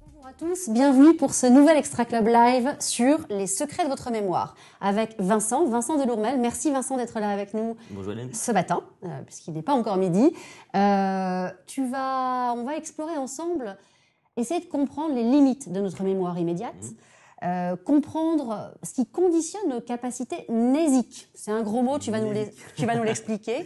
Bonjour à tous, bienvenue pour ce nouvel Extra Club Live sur les secrets de votre mémoire avec Vincent, Vincent Delourmel. Merci Vincent d'être là avec nous Bonjour Hélène. ce matin, euh, puisqu'il n'est pas encore midi. Euh, tu vas, on va explorer ensemble, essayer de comprendre les limites de notre mémoire immédiate. euh, comprendre ce qui conditionne nos capacités nésiques. C'est un gros mot, tu vas nous les- tu vas nous l'expliquer.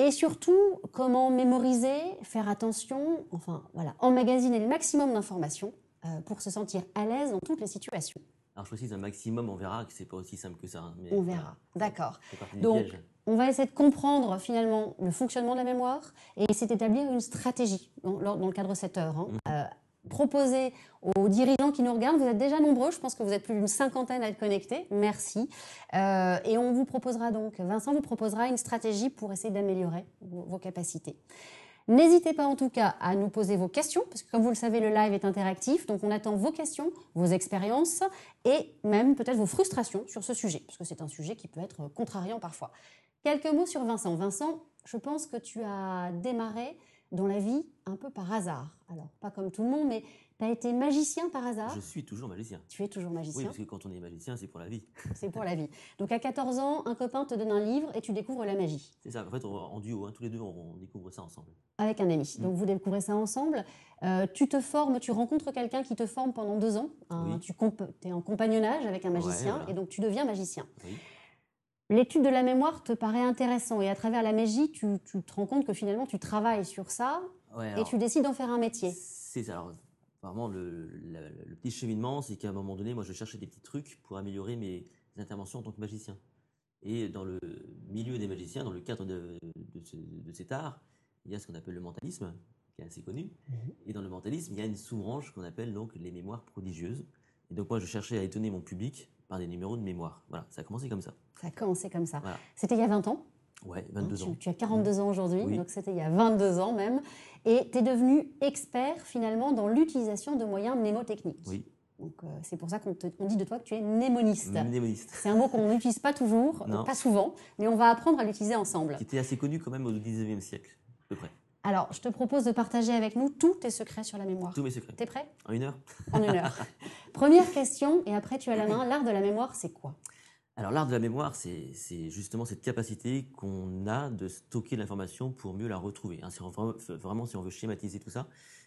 Et surtout, comment mémoriser, faire attention, enfin voilà, emmagasiner le maximum d'informations euh, pour se sentir à l'aise dans toutes les situations. Alors je précise un maximum, on verra que c'est pas aussi simple que ça. hein, mais On verra. D'accord. Donc. On va essayer de comprendre finalement le fonctionnement de la mémoire et essayer d'établir une stratégie dans, le cadre de cette heure. hein. Euh, proposer aux dirigeants qui nous regardent, vous êtes déjà nombreux, je pense que vous êtes plus d'une cinquantaine à être connectés, merci. Euh, et on vous proposera donc, Vincent vous proposera une stratégie pour essayer d'améliorer vos, vos capacités. N'hésitez pas en tout cas à nous poser vos questions, parce que comme vous le savez, le live est interactif, donc on attend vos questions, vos expériences et même peut-être vos frustrations sur ce sujet, parce que c'est un sujet qui peut être contrariant parfois. Quelques mots sur Vincent. Vincent, je pense que tu as démarré dans la vie un peu par hasard. Alors, pas comme tout le monde, mais tu as été magicien par hasard? Je suis toujours magicien. Tu es toujours Oui, magicien, parce que quand on est magicien, c'est pour la vie. c'est pour la vie. Donc à 14 ans, un copain te donne un livre et tu découvres la magie C'est ça. En fait, on- en duo, hein, tous les deux, on, on découvre ça ensemble. avec un ami. Donc vous découvrez ça ensemble. Euh, tu te formes, tu rencontres quelqu'un qui te forme pendant deux ans. Oui. Tu es en compagnonnage avec un magicien voilà. et donc tu deviens magicien. Oui. L'étude de la mémoire te paraît intéressant et à travers la magie, tu, tu te rends compte que finalement tu travailles sur ça Ouais, et tu décides d'en faire un métier. C'est ça. Alors, vraiment, le, petit cheminement, c'est qu'à un moment donné, moi, je cherchais des petits trucs pour améliorer mes interventions en tant que magicien. Et dans le milieu des magiciens, dans le cadre de, de, ce- de cet art, il y a ce qu'on appelle le mentalisme, qui est assez connu. Et dans le mentalisme, il y a une sous-branche qu'on appelle donc les mémoires prodigieuses. Et donc, moi, je cherchais à étonner mon public par des numéros de mémoire. Voilà, ça a commencé comme ça. Ça a commencé comme ça. Voilà. C'était il y a 20 ans. Ouais, hein, 22 tu, ans. tu as 42 ans aujourd'hui, Oui. donc c'était il y a 22 ans même. Et tu es devenu expert finalement dans l'utilisation de moyens mnémotechniques. Oui, Donc euh, c'est pour ça qu'on dit de toi que tu es mnémoniste. mnémoniste. C'est un mot qu'on n'utilise pas toujours, Non. pas souvent, mais on va apprendre à l'utiliser ensemble. Qui était assez connu quand même au 19e siècle, à peu près. Alors, je te propose de partager avec nous tous tes secrets sur la mémoire. Tous mes secrets. T'es prêt? En une heure En une heure. Première question, et après tu as la main. L'art de la mémoire, c'est quoi? Alors, l'art de la mémoire, c'est justement cette capacité qu'on a de stocker l'information pour mieux la retrouver. hein. Si on- vraiment, vraiment, si on veut schématiser tout ça,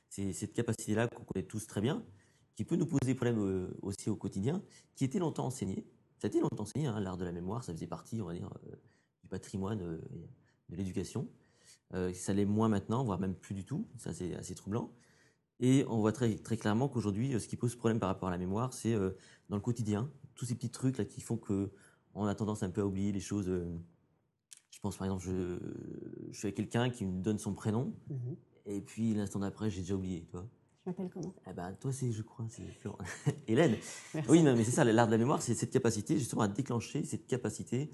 c'est cette capacité-là qu'on connaît tous très bien, qui peut nous poser problème euh, aussi au quotidien, qui était longtemps enseignée. Ça a été longtemps enseigné, hein, l'art de la mémoire, ça faisait partie, on va dire, euh, du patrimoine euh, de l'éducation. Euh, ça l'est moins maintenant, voire même plus du tout. Ça, c'est assez troublant. Et on voit très, très clairement qu'aujourd'hui, euh, ce qui pose problème par rapport à la mémoire, c'est euh, dans le quotidien, tous ces petits trucs là qui font que on a tendance un peu à oublier les choses. Je pense par exemple, je, je suis avec quelqu'un qui me donne son prénom, et puis l'instant d'après, j'ai déjà oublié, tu vois. Je m'appelle comment? Eh ben, toi, c'est, je crois, c'est. Hélène. Merci. Oui, non, mais c'est ça, l'art de la mémoire, c'est cette capacité justement à déclencher cette capacité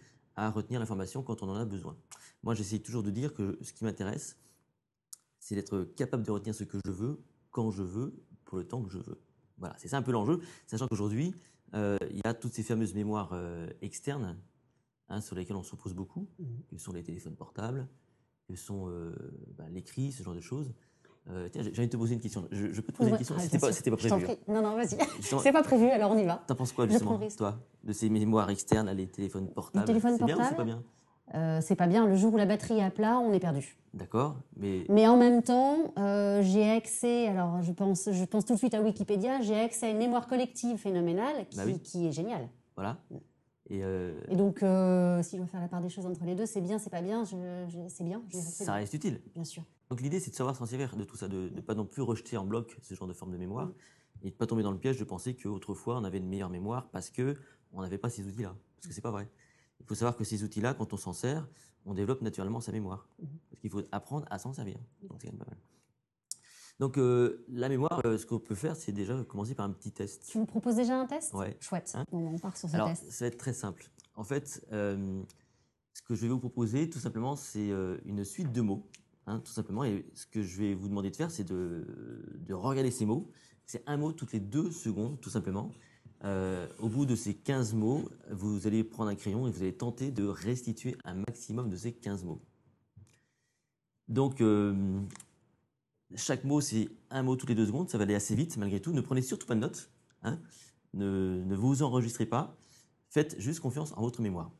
à retenir l'information quand on en a besoin. Moi, j'essaie toujours de dire que ce qui m'intéresse, c'est d'être capable de retenir ce que je veux, quand je veux, pour le temps que je veux. Voilà, c'est ça un peu l'enjeu, sachant qu'aujourd'hui, euh, il y a toutes ces fameuses mémoires euh, externes hein, sur lesquelles on se repose beaucoup, Mhm. que sont les téléphones portables, que sont euh, bah, l'écrit, ce genre de choses. Euh, tiens, j'ai envie de te poser une question. Je, je peux te poser une question Ah, C'était pas, pas prévu. hein. prie. Non, non, vas-y. C'est pas prévu, alors on y va. T'en penses quoi justement, toi, de ces mémoires externes à les téléphones portables? Téléphones C'est bien ou c'est portables pas bien? Euh, c'est pas bien, le jour où la batterie est à plat, on est perdu. D'accord, mais Mais en même temps, euh, j'ai accès, alors je pense, je pense tout de suite à Wikipédia, j'ai accès à une mémoire collective phénoménale qui, Bah oui. qui est géniale. voilà. Et euh, Et donc, si je dois faire la part des choses entre les deux, c'est bien, c'est pas bien, je- je- c'est bien, ça bien, reste utile. bien sûr. Donc l'idée, c'est de savoir s'en servir de tout ça, de ne pas non plus rejeter en bloc ce genre de forme de mémoire et de pas tomber dans le piège de penser qu'autrefois on avait une meilleure mémoire parce que on n'avait pas ces outils-là. Parce que c'est pas vrai. Il faut savoir que ces outils-là, quand on s'en sert, on développe naturellement sa mémoire. Mhm. Parce qu'il faut apprendre à s'en servir. Donc c'est quand même pas mal. Donc euh, la mémoire, euh, ce qu'on peut faire, c'est déjà commencer par un petit test. Tu me proposes déjà un test? Ouais. Chouette. Hein? On part sur ce Alors, test. ça va être très simple. En fait, euh, ce que je vais vous proposer, tout simplement, c'est une suite de mots. Hein, tout simplement. Et ce que je vais vous demander de faire, c'est de, de regarder ces mots. C'est un mot toutes les deux secondes, tout simplement. Euh, au bout de ces 15 mots, vous allez prendre un crayon et vous allez tenter de restituer un maximum de ces 15 mots. Donc, euh, chaque mot, c'est un mot toutes les deux secondes. Ça va aller assez vite, malgré tout. Ne prenez surtout pas de notes. hein. Ne, ne vous enregistrez pas. Faites juste confiance en votre mémoire.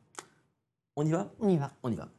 On y va? On y va. On y va.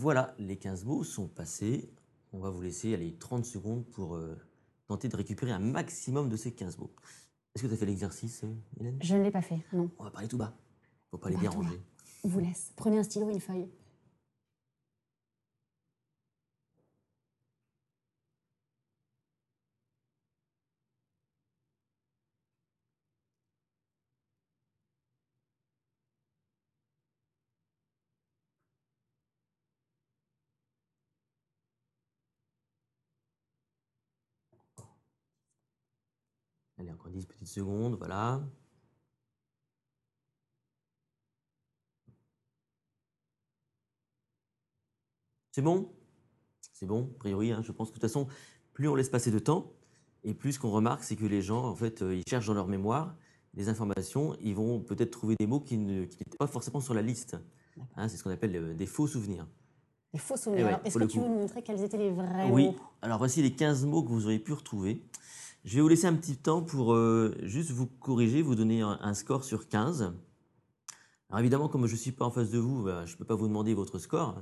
Voilà, les 15 mots sont passés. On va vous laisser aller 30 secondes pour euh, tenter de récupérer un maximum de ces 15 mots. Est-ce que tu as fait l'exercice, euh, Hélène? Je ne l'ai pas fait, non. On va parler tout bas. Faut pas les Bah, déranger. On vous laisse. Prenez un stylo et une feuille. Allez, encore 10 petites secondes, voilà. C'est bon? C'est bon, a priori. hein, je pense que de toute façon, plus on laisse passer de temps, et plus ce qu'on remarque, c'est que les gens, en fait, euh, ils cherchent dans leur mémoire des informations, ils vont peut-être trouver des mots qui n'étaient pas forcément sur la liste. Hein, c'est ce qu'on appelle euh, des faux souvenirs. Les faux souvenirs. Eh ouais, Est-ce que tu coup. veux nous montrer quels étaient les vrais Oui, mots? Alors voici les 15 mots que vous auriez pu retrouver. Je vais vous laisser un petit temps pour euh, juste vous corriger, vous donner un, un score sur 15. Alors évidemment, comme je ne suis pas en face de vous, bah, je ne peux pas vous demander votre score.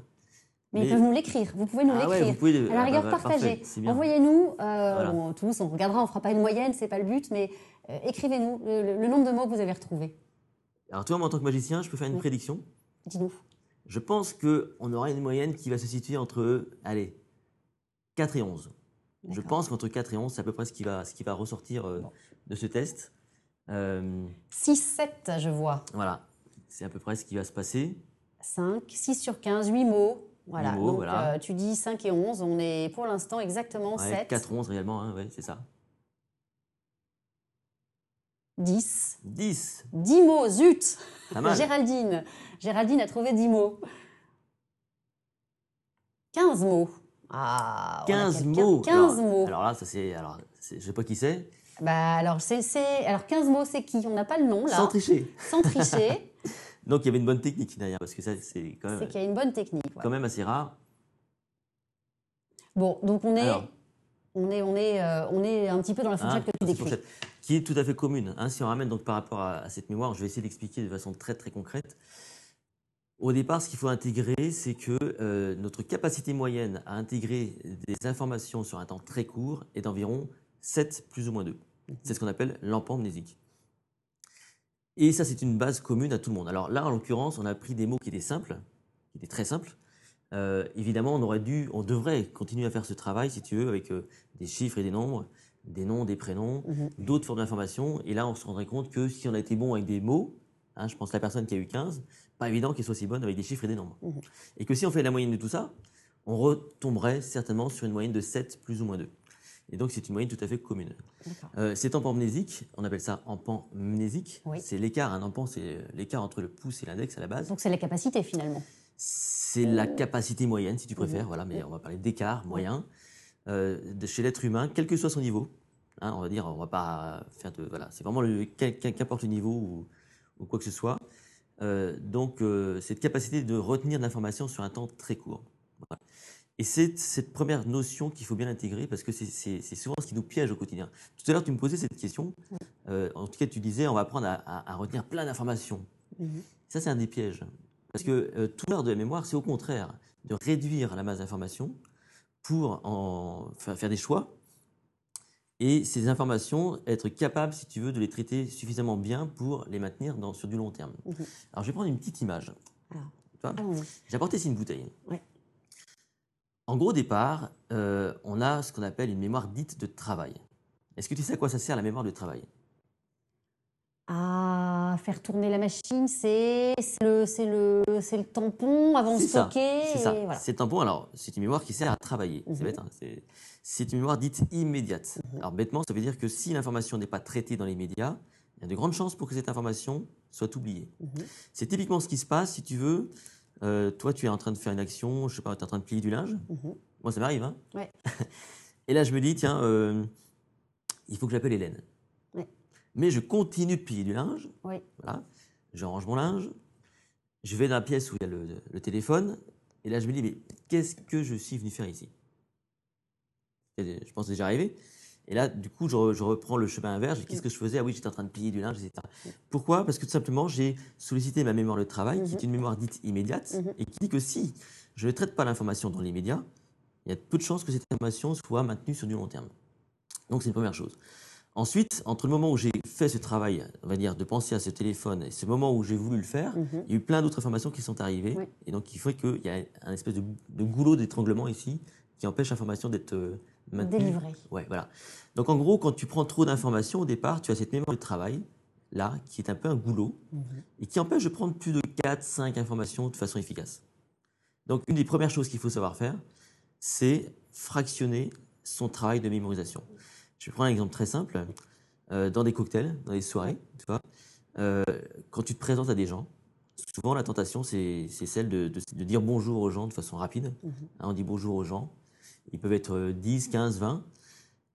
Mais, Mais- ils peuvent nous l'écrire. Vous pouvez nous Ah ouais, l'écrire. vous pouvez à la ah rigueur, bah, bah, partagez. Envoyez-nous, euh, Voilà. bon, tous, on regardera, on fera pas une moyenne, c'est pas le but, mais euh, écrivez-nous le, le- le nombre de mots que vous avez retrouvés. Alors toi, moi, en tant que magicien, je peux faire une Oui. prédiction? Dis-nous. Je pense qu'on aura une moyenne qui va se situer entre, allez, 4 et 11. Je pense qu'entre 4 et 11, c'est à peu près ce qui va, ce qui va ressortir euh, Bon. de ce test. Euh, 6, 7, je vois. voilà, c'est à peu près ce qui va se passer. 5, 6 sur 15, 8 mots. Voilà. Huit mots, Donc, voilà. euh, tu dis 5 et 11. On est pour l'instant exactement Ouais, 7. 4, 11 réellement, hein, ouais, c'est ça. 10. 10, 10 mots, zut. Géraldine. Géraldine a trouvé 10 mots. 15 mots. Ah, on a 15 quelqu'un- mots. 15 alors, mots. Alors là, ça c'est. Alors, c'est- je sais pas qui c'est. Bah, alors, c'est, c'est- alors, 15 mots, c'est qui? On n'a pas le nom, là. Sans tricher. Sans tricher. Donc il y avait une bonne technique derrière, parce que ça, c'est quand, c'est même- qu'il y a une bonne technique. ouais. quand même assez rare. Bon, donc on est, Alors. on est, on est, euh, on est un petit peu dans la fourchette Hein, que tu décris. qui est tout à fait commune. hein. si on ramène donc par rapport à, à cette mémoire, je vais essayer d'expliquer de façon très très concrète. Au départ, ce qu'il faut intégrer, c'est que euh, notre capacité moyenne à intégrer des informations sur un temps très court est d'environ 7 plus ou moins 2. C'est ce qu'on appelle l'empamnésique. Et ça, c'est une base commune à tout le monde. Alors là, en l'occurrence, on a pris des mots qui étaient simples, qui étaient très simples. Euh, évidemment, on aurait dû, on devrait continuer à faire ce travail, si tu veux, avec euh, des chiffres et des nombres, des noms, des prénoms, Mhm. d'autres formes d'informations. Et là, on se rendrait compte que si on a été bon avec des mots, hein, je pense à la personne qui a eu 15, pas évident qu'elle soit aussi bonne avec des chiffres et des nombres. Mhm. Et que si on fait la moyenne de tout ça, on retomberait certainement sur une moyenne de 7 plus ou moins 2. Et donc, c'est une moyenne tout à fait commune. Euh, c'est empamnésique, on appelle ça empamnésique. Oui. C'est l'écart, un empan, c'est l'écart entre le pouce et l'index à la base. Donc c'est la capacité finalement. C'est la capacité moyenne, si tu préfères, Mhm. voilà, mais on va parler d'écart moyen euh, de chez l'être humain, quel que soit son niveau. Hein, on va dire, on va pas faire de. Voilà, c'est vraiment le, qu'importe le niveau ou, ou quoi que ce soit. Euh, donc, euh, cette capacité de retenir de l'information sur un temps très court. Voilà. Et c'est cette première notion qu'il faut bien intégrer parce que c'est- souvent ce qui nous piège au quotidien. Tout à l'heure, tu me posais cette question. Euh, en tout cas, tu disais, on va apprendre à, à- à retenir plein d'informations. Mhm. Ça, c'est un des pièges. Parce que tout l'art de la mémoire, c'est au contraire de réduire la masse d'informations pour en fa- faire des choix. Et ces informations, être capable, si tu veux, de les traiter suffisamment bien pour les maintenir dans, sur du long terme. Mhm. Alors, je vais prendre une petite image. Allons-y. J'ai apporté ici une bouteille. Ouais. En gros, départ, euh, on a ce qu'on appelle une mémoire dite de travail. Est-ce que tu sais à quoi ça sert la mémoire de travail? À faire tourner la machine, c'est le, c'est le, c'est le tampon avant de stocker. C'est ça. voilà. C'est tampon. Alors, c'est une mémoire qui sert à travailler. C'est Mhm. bête. hein, c'est- une mémoire dite immédiate. Mhm. Alors, bêtement, ça veut dire que si l'information n'est pas traitée dans les médias, il y a de grandes chances pour que cette information soit oubliée. Mhm. C'est typiquement ce qui se passe si tu veux. euh, toi, tu es en train de faire une action, je sais pas, tu es en train de plier du linge. Moi, ça m'arrive. Hein Ouais. Et là, je me dis, tiens, euh, il faut que j'appelle Hélène. Mais je continue de plier du linge. Oui. Voilà. Je range mon linge. Je vais dans la pièce où il y a le, le téléphone. Et là, je me dis, mais qu'est-ce que je suis venu faire ici? Je pense déjà arrivé. Et là, du coup, je, re- je reprends le chemin inverse. Qu'est-ce que je faisais? Ah oui, j'étais en train de plier du linge, etc. Pourquoi? Parce que tout simplement, j'ai sollicité ma mémoire de travail, qui est Mhm. une mémoire dite immédiate, Mhm. et qui dit que si je ne traite pas l'information dans l'immédiat, il y a peu de chances que cette information soit maintenue sur du long terme. Donc, c'est une première chose. Ensuite, entre le moment où j'ai fait ce travail, on va dire, de penser à ce téléphone, et ce moment où j'ai voulu le faire, Mhm. il y a eu plein d'autres informations qui sont arrivées. Oui. Et donc, il faut qu'il y ait un espèce de, de goulot d'étranglement ici qui empêche l'information d'être euh, maintenue. Délivré. Ouais, voilà. Donc, en gros, quand tu prends trop d'informations, au départ, tu as cette mémoire de travail, là, qui est un peu un goulot, Mhm. et qui empêche de prendre plus de 4, 5 informations de façon efficace. Donc, une des premières choses qu'il faut savoir faire, c'est fractionner son travail de mémorisation. Je vais prendre un exemple très simple. Euh, dans des cocktails, dans des soirées, tu vois, euh, quand tu te présentes à des gens, souvent la tentation, c'est celle de, de- de dire bonjour aux gens de façon rapide. Mhm. Hein, on dit bonjour aux gens. Ils peuvent être euh, 10, 15, 20.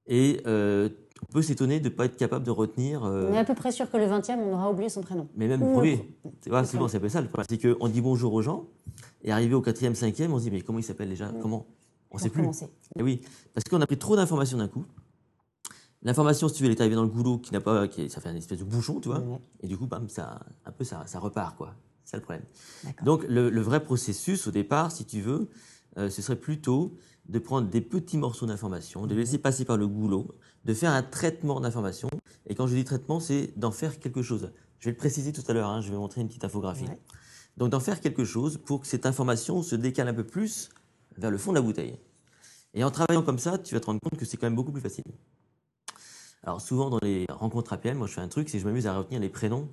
Et euh, on peut s'étonner de ne pas être capable de retenir. On est à peu près sûr que le 20e, on aura oublié son prénom. mais même le premier. Tu vois, souvent, c'est ça le problème. C'est qu'on dit bonjour aux gens, et arrivé au quatrième, cinquième, on se dit, mais comment il s'appelle déjà? Comment? On ne sait plus. Et oui, parce qu'on a pris trop d'informations d'un coup. L'information, si tu veux, elle est arrivée dans le goulot qui n'a pas, qui, ça fait un espèce de bouchon, tu vois. Ouais, Et du coup, bam, ça, un peu, ça, ça repart, quoi. C'est le problème. Donc, le, le vrai processus, au départ, si tu veux, euh, ce serait plutôt de prendre des petits morceaux d'informations, de les laisser passer par le goulot, de faire un traitement d'informations. Et quand je dis traitement, c'est d'en faire quelque chose. Je vais le préciser tout à l'heure, hein, je vais montrer une petite infographie. Ouais. Donc, d'en faire quelque chose pour que cette information se décale un peu plus vers le fond de la bouteille. Et en travaillant comme ça, tu vas te rendre compte que c'est quand même beaucoup plus facile. Alors, souvent, dans les rencontres APM, moi, je fais un truc, c'est que je m'amuse à retenir les prénoms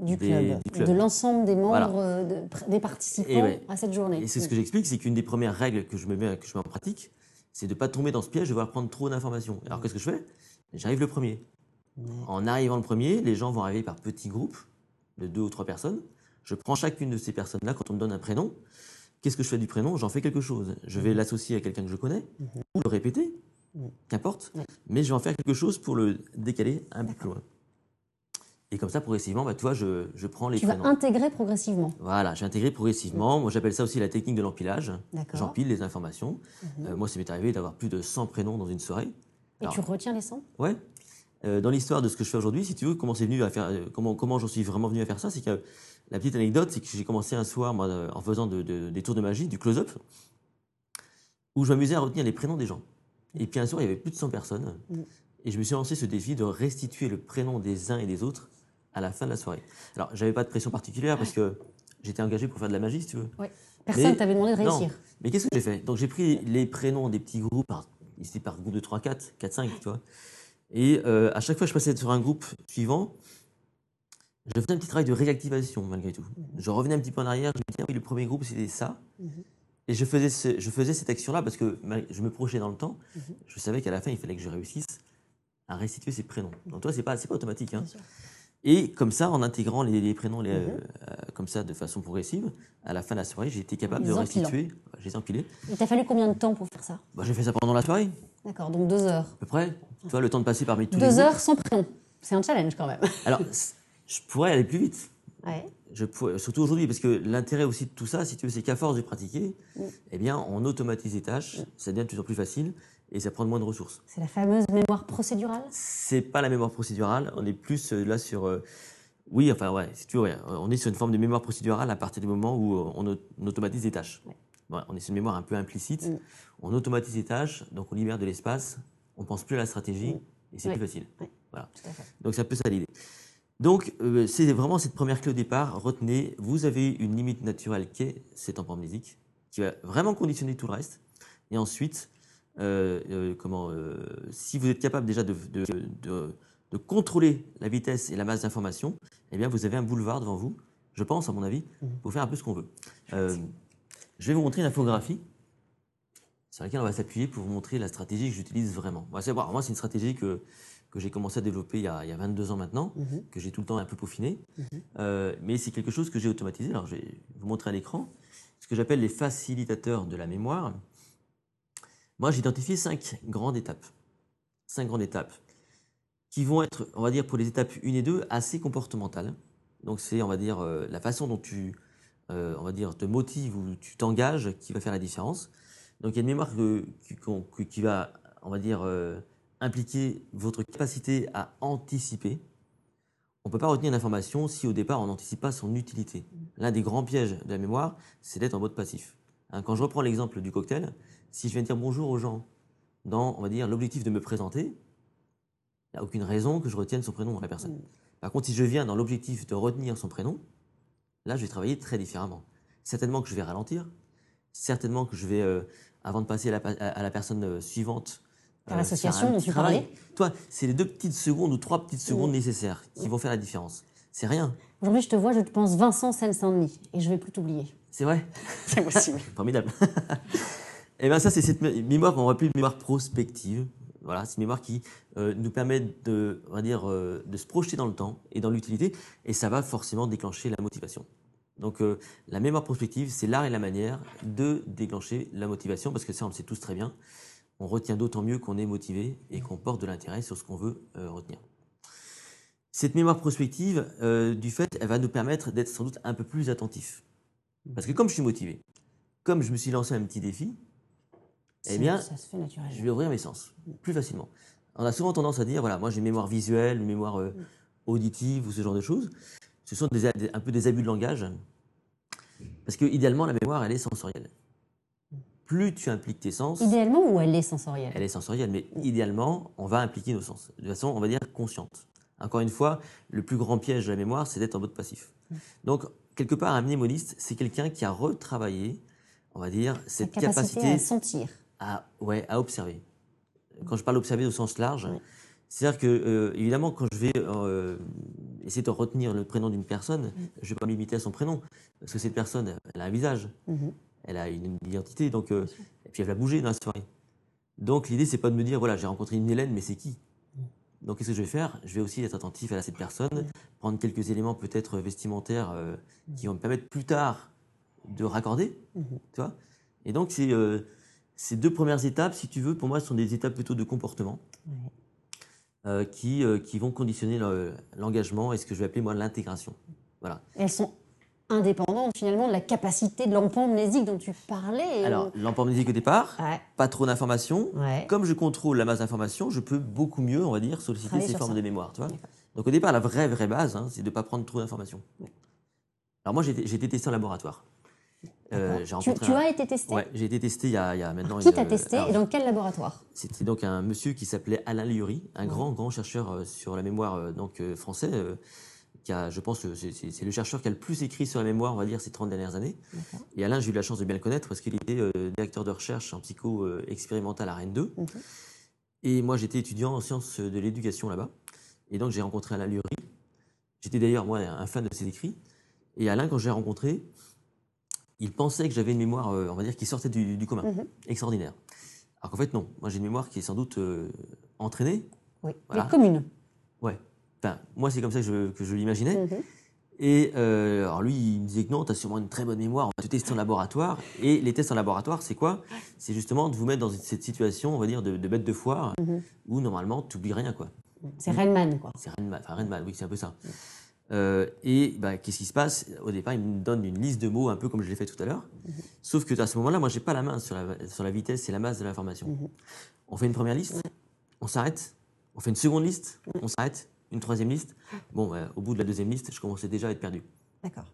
du, des- club, du club. de l'ensemble des membres, Voilà. euh, de- des participants ouais. à cette journée. Et c'est ce que j'explique, c'est qu'une des premières règles que je me mets, que je mets en pratique, c'est de ne pas tomber dans ce piège de vouloir prendre trop d'informations. Alors qu'est-ce que je fais? J'arrive le premier. Ouais. En arrivant le premier, les gens vont arriver par petits groupes de deux ou trois personnes. Je prends chacune de ces personnes-là quand on me donne un prénom. Qu'est-ce que je fais du prénom? J'en fais quelque chose. Je vais l'associer à quelqu'un que je connais ou le répéter, Qu'importe. Ouais. Mais je vais en faire quelque chose pour le décaler un peu plus loin. Et comme ça, progressivement, bah, tu vois, je, je prends les Tu vas intégrer progressivement. Voilà, j'ai intégré progressivement. Moi, j'appelle ça aussi la technique de l'empilage. J'empile les informations. Mhm. Euh, moi, ça m'est arrivé d'avoir plus de 100 prénoms dans une soirée. Et tu retiens les 100 Ouais. Euh, dans l'histoire de ce que je fais aujourd'hui, si tu veux, comment c'est venu à faire, euh, comment comment j'en suis vraiment venu à faire ça, c'est que la petite anecdote, c'est que j'ai commencé un soir, moi, en faisant de- de- des tours de magie, du close-up, où je m'amusais à retenir les prénoms des gens. Et puis un soir, il y avait plus de 100 personnes, Mm. et je me suis lancé ce défi de restituer le prénom des uns et des autres à la fin de la soirée. Alors, j'avais pas de pression particulière parce que j'étais engagé pour faire de la magie, si tu veux. Personne Mais- ne t'avait demandé de Non. réussir. Mais qu'est-ce que j'ai fait? Donc j'ai pris les prénoms des petits groupes, par, ici par groupe de 3, 4, 4, 5, tu vois. Et euh, à chaque fois que je passais sur un groupe suivant, je faisais un petit travail de réactivation malgré tout. Je revenais un petit peu en arrière, je me disais, ah oui, le premier groupe c'était ça. Mhm. Et je faisais, ce- je faisais cette action-là parce que je me projetais dans le temps. Mhm. Je savais qu'à la fin, il fallait que je réussisse à restituer ces prénoms. Donc toi, c'est pas, c'est pas automatique. Hein. Et comme ça, en intégrant les, les prénoms les, Mhm. euh, euh, comme ça de façon progressive, à la fin de la soirée, j'ai été capable Les de restituer. J'ai les empilés. Il t'a fallu combien de temps pour faire ça? Bah, j'ai fait ça pendant la soirée, D'accord, donc deux heures. à peu près. Tu vois, le temps de passer parmi tous les Deux groupes. heures sans prénom. C'est un challenge quand même. Alors, je pourrais aller plus vite. Ouais. Je pourrais- surtout aujourd'hui, parce que l'intérêt aussi de tout ça, si tu veux, c'est qu'à force de pratiquer, Mm. eh bien, on automatise les tâches, ça devient de plus en plus facile et ça prend moins de ressources. C'est la fameuse mémoire procédurale? C'est pas la mémoire procédurale, on est plus euh, là sur. euh, oui, enfin, ouais, si tu veux, ouais, on est sur une forme de mémoire procédurale à partir du moment où euh, on, on automatise les tâches. Ouais. On est sur une mémoire un peu implicite, Mm. on automatise les tâches, donc on libère de l'espace, on pense plus à la stratégie Mm. et c'est plus facile. Voilà. Tout à fait. Donc ça l'idée. Donc euh, c'est vraiment cette première clé au départ. Retenez, vous avez une limite naturelle qui est cette amnésique, qui va vraiment conditionner tout le reste. Et ensuite, comment, si vous êtes capable déjà de, de, contrôler la vitesse et la masse d'information, eh bien, vous avez un boulevard devant vous, je pense, à mon avis, mmh. pour faire un peu ce qu'on veut. je vais vous montrer une infographie sur laquelle on va s'appuyer pour vous montrer la stratégie que j'utilise vraiment. Moi, c'est une stratégie que, que j'ai commencé à développer il y, a, il y, a, 22 ans maintenant, mhm. que j'ai tout le temps un peu peaufiné. Mhm. Euh, mais c'est quelque chose que j'ai automatisé. Alors, je vais vous montrer à l'écran ce que j'appelle les facilitateurs de la mémoire. Moi, j'ai identifié cinq grandes étapes. Cinq grandes étapes qui vont être, on va dire, pour les étapes 1 et 2, assez comportementales. Donc, c'est, on va dire, euh, la façon dont tu, euh, on va dire, te motives ou tu t'engages qui va faire la différence. Donc il y a une mémoire qui, va, on va dire, euh, impliquer votre capacité à anticiper. On ne peut pas retenir une information si au départ on n'anticipe pas son utilité. L'un des grands pièges de la mémoire, c'est d'être en mode passif. Hein, quand je reprends l'exemple du cocktail, si je viens dire bonjour aux gens dans, on va dire, l'objectif de me présenter, il n'y a aucune raison que je retienne son prénom dans la personne. Par contre, si je viens dans l'objectif de retenir son prénom, là, je vais travailler très différemment. Certainement que je vais ralentir, certainement que je vais euh, avant de passer à la, personne euh, suivante. Par euh, l'association dont tu parlais Toi, c'est les deux petites secondes ou trois petites secondes nécessaires qui vont faire la différence. C'est rien. Aujourd'hui, je te vois, je te pense Vincent Seine-Saint-Denis et je vais plus t'oublier. C'est vrai C'est possible. Formidable. et eh bien ça, c'est cette mémoire qu'on appelle une mémoire prospective. Voilà, c'est une mémoire qui euh, nous permet de, on va dire, de se projeter dans le temps et dans l'utilité, et ça va forcément déclencher la motivation. Donc euh, la mémoire prospective, c'est l'art et la manière de déclencher la motivation, parce que ça, on le sait tous très bien. On retient d'autant mieux qu'on est motivé et qu'on porte de l'intérêt sur ce qu'on veut euh, retenir. Cette mémoire prospective, euh, du fait, elle va nous permettre d'être sans doute un peu plus attentif. Parce que comme je suis motivé, comme je me suis lancé un petit défi, eh bien, je vais ouvrir mes sens plus facilement. On a souvent tendance à dire, voilà, moi j'ai une mémoire visuelle, une mémoire auditive ou ce genre de choses ce sont un peu des abus de langage. Parce que idéalement, la mémoire, elle est sensorielle. Plus tu impliques tes sens. Idéalement ou elle est sensorielle? Elle est sensorielle, mais idéalement, on va impliquer nos sens. De façon, on va dire, consciente. Encore une fois, le plus grand piège de la mémoire, c'est d'être en mode passif. Donc, quelque part, un mnémoniste, c'est quelqu'un qui a retravaillé, on va dire, cette capacité, à sentir. À, ouais, à observer. Quand je parle d'observer au sens large, c'est-à-dire que, euh, évidemment, quand je vais euh, essayer de retenir le prénom d'une personne, mm. je ne vais pas m'imiter à son prénom. Parce que cette personne, elle a un visage, mm-hmm. Elle a une, identité, donc, euh, et puis elle va bouger dans la soirée. Donc l'idée, c'est pas de me dire, voilà, j'ai rencontré une Hélène, mais c'est qui? Mm. Donc qu'est-ce que je vais faire? Je vais aussi être attentif à cette personne, prendre quelques éléments peut-être vestimentaires qui vont me permettre plus tard de raccorder, mm-hmm. tu vois? Et donc c'est ces deux premières étapes, si tu veux, pour moi, sont des étapes plutôt de comportement. Euh, qui, euh, qui vont conditionner l'engagement et ce que je vais appeler moi l'intégration. Voilà. Elles sont indépendantes finalement de la capacité de l'empamnésique dont tu parlais. Alors, l'empamnésique au départ, pas trop d'informations. Comme je contrôle la masse d'informations, je peux beaucoup mieux, on va dire, solliciter ces formes de mémoire. Tu vois Donc au départ, la vraie, vraie base, hein, c'est de ne pas prendre trop d'informations. Alors moi, j'ai été testé en laboratoire. Euh, tu, as été testé? Oui, j'ai été testé il y a, maintenant. Qui t'a testé et dans quel laboratoire? C'était donc un monsieur qui s'appelait Alain Liury, un grand, grand chercheur euh, sur la mémoire euh, donc, français. Qui a, je pense que c'est le chercheur qui a le plus écrit sur la mémoire, on va dire, ces 30 dernières années. Et Alain, j'ai eu la chance de bien le connaître parce qu'il était directeur de recherche en psycho expérimental à Rennes 2. Et moi, j'étais étudiant en sciences de l'éducation là-bas. Et donc, j'ai rencontré Alain Liury. J'étais d'ailleurs, moi, un fan de ses écrits. Et Alain, quand je l'ai rencontré, il pensait que j'avais une mémoire, euh, on va dire, qui sortait du, commun, mhm. extraordinaire. Alors qu'en fait, non. Moi, j'ai une mémoire qui est sans doute euh, entraînée. Oui, commune. Ouais. Enfin, moi, c'est comme ça que je, l'imaginais. Mhm. Et euh, alors lui, il me disait que non, tu as sûrement une très bonne mémoire, on va te tester en laboratoire. Et les tests en laboratoire, c'est quoi? C'est justement de vous mettre dans cette situation, on va dire, de, bête de foire, mhm. où normalement, tu n'oublies rien. quoi. C'est Renman, quoi. C'est Renman, enfin Renman, oui, c'est un peu ça. Euh, et bah, qu'est-ce qui se passe? Au départ, il me donne une liste de mots, un peu comme je l'ai fait tout à l'heure. Mhm. Sauf que à ce moment-là, moi, j'ai pas la main sur la, sur la vitesse et la masse de l'information. On fait une première liste, on s'arrête. On fait une seconde liste, on s'arrête. Une troisième liste. Bon, bah, au bout de la deuxième liste, je commençais déjà à être perdu. D'accord.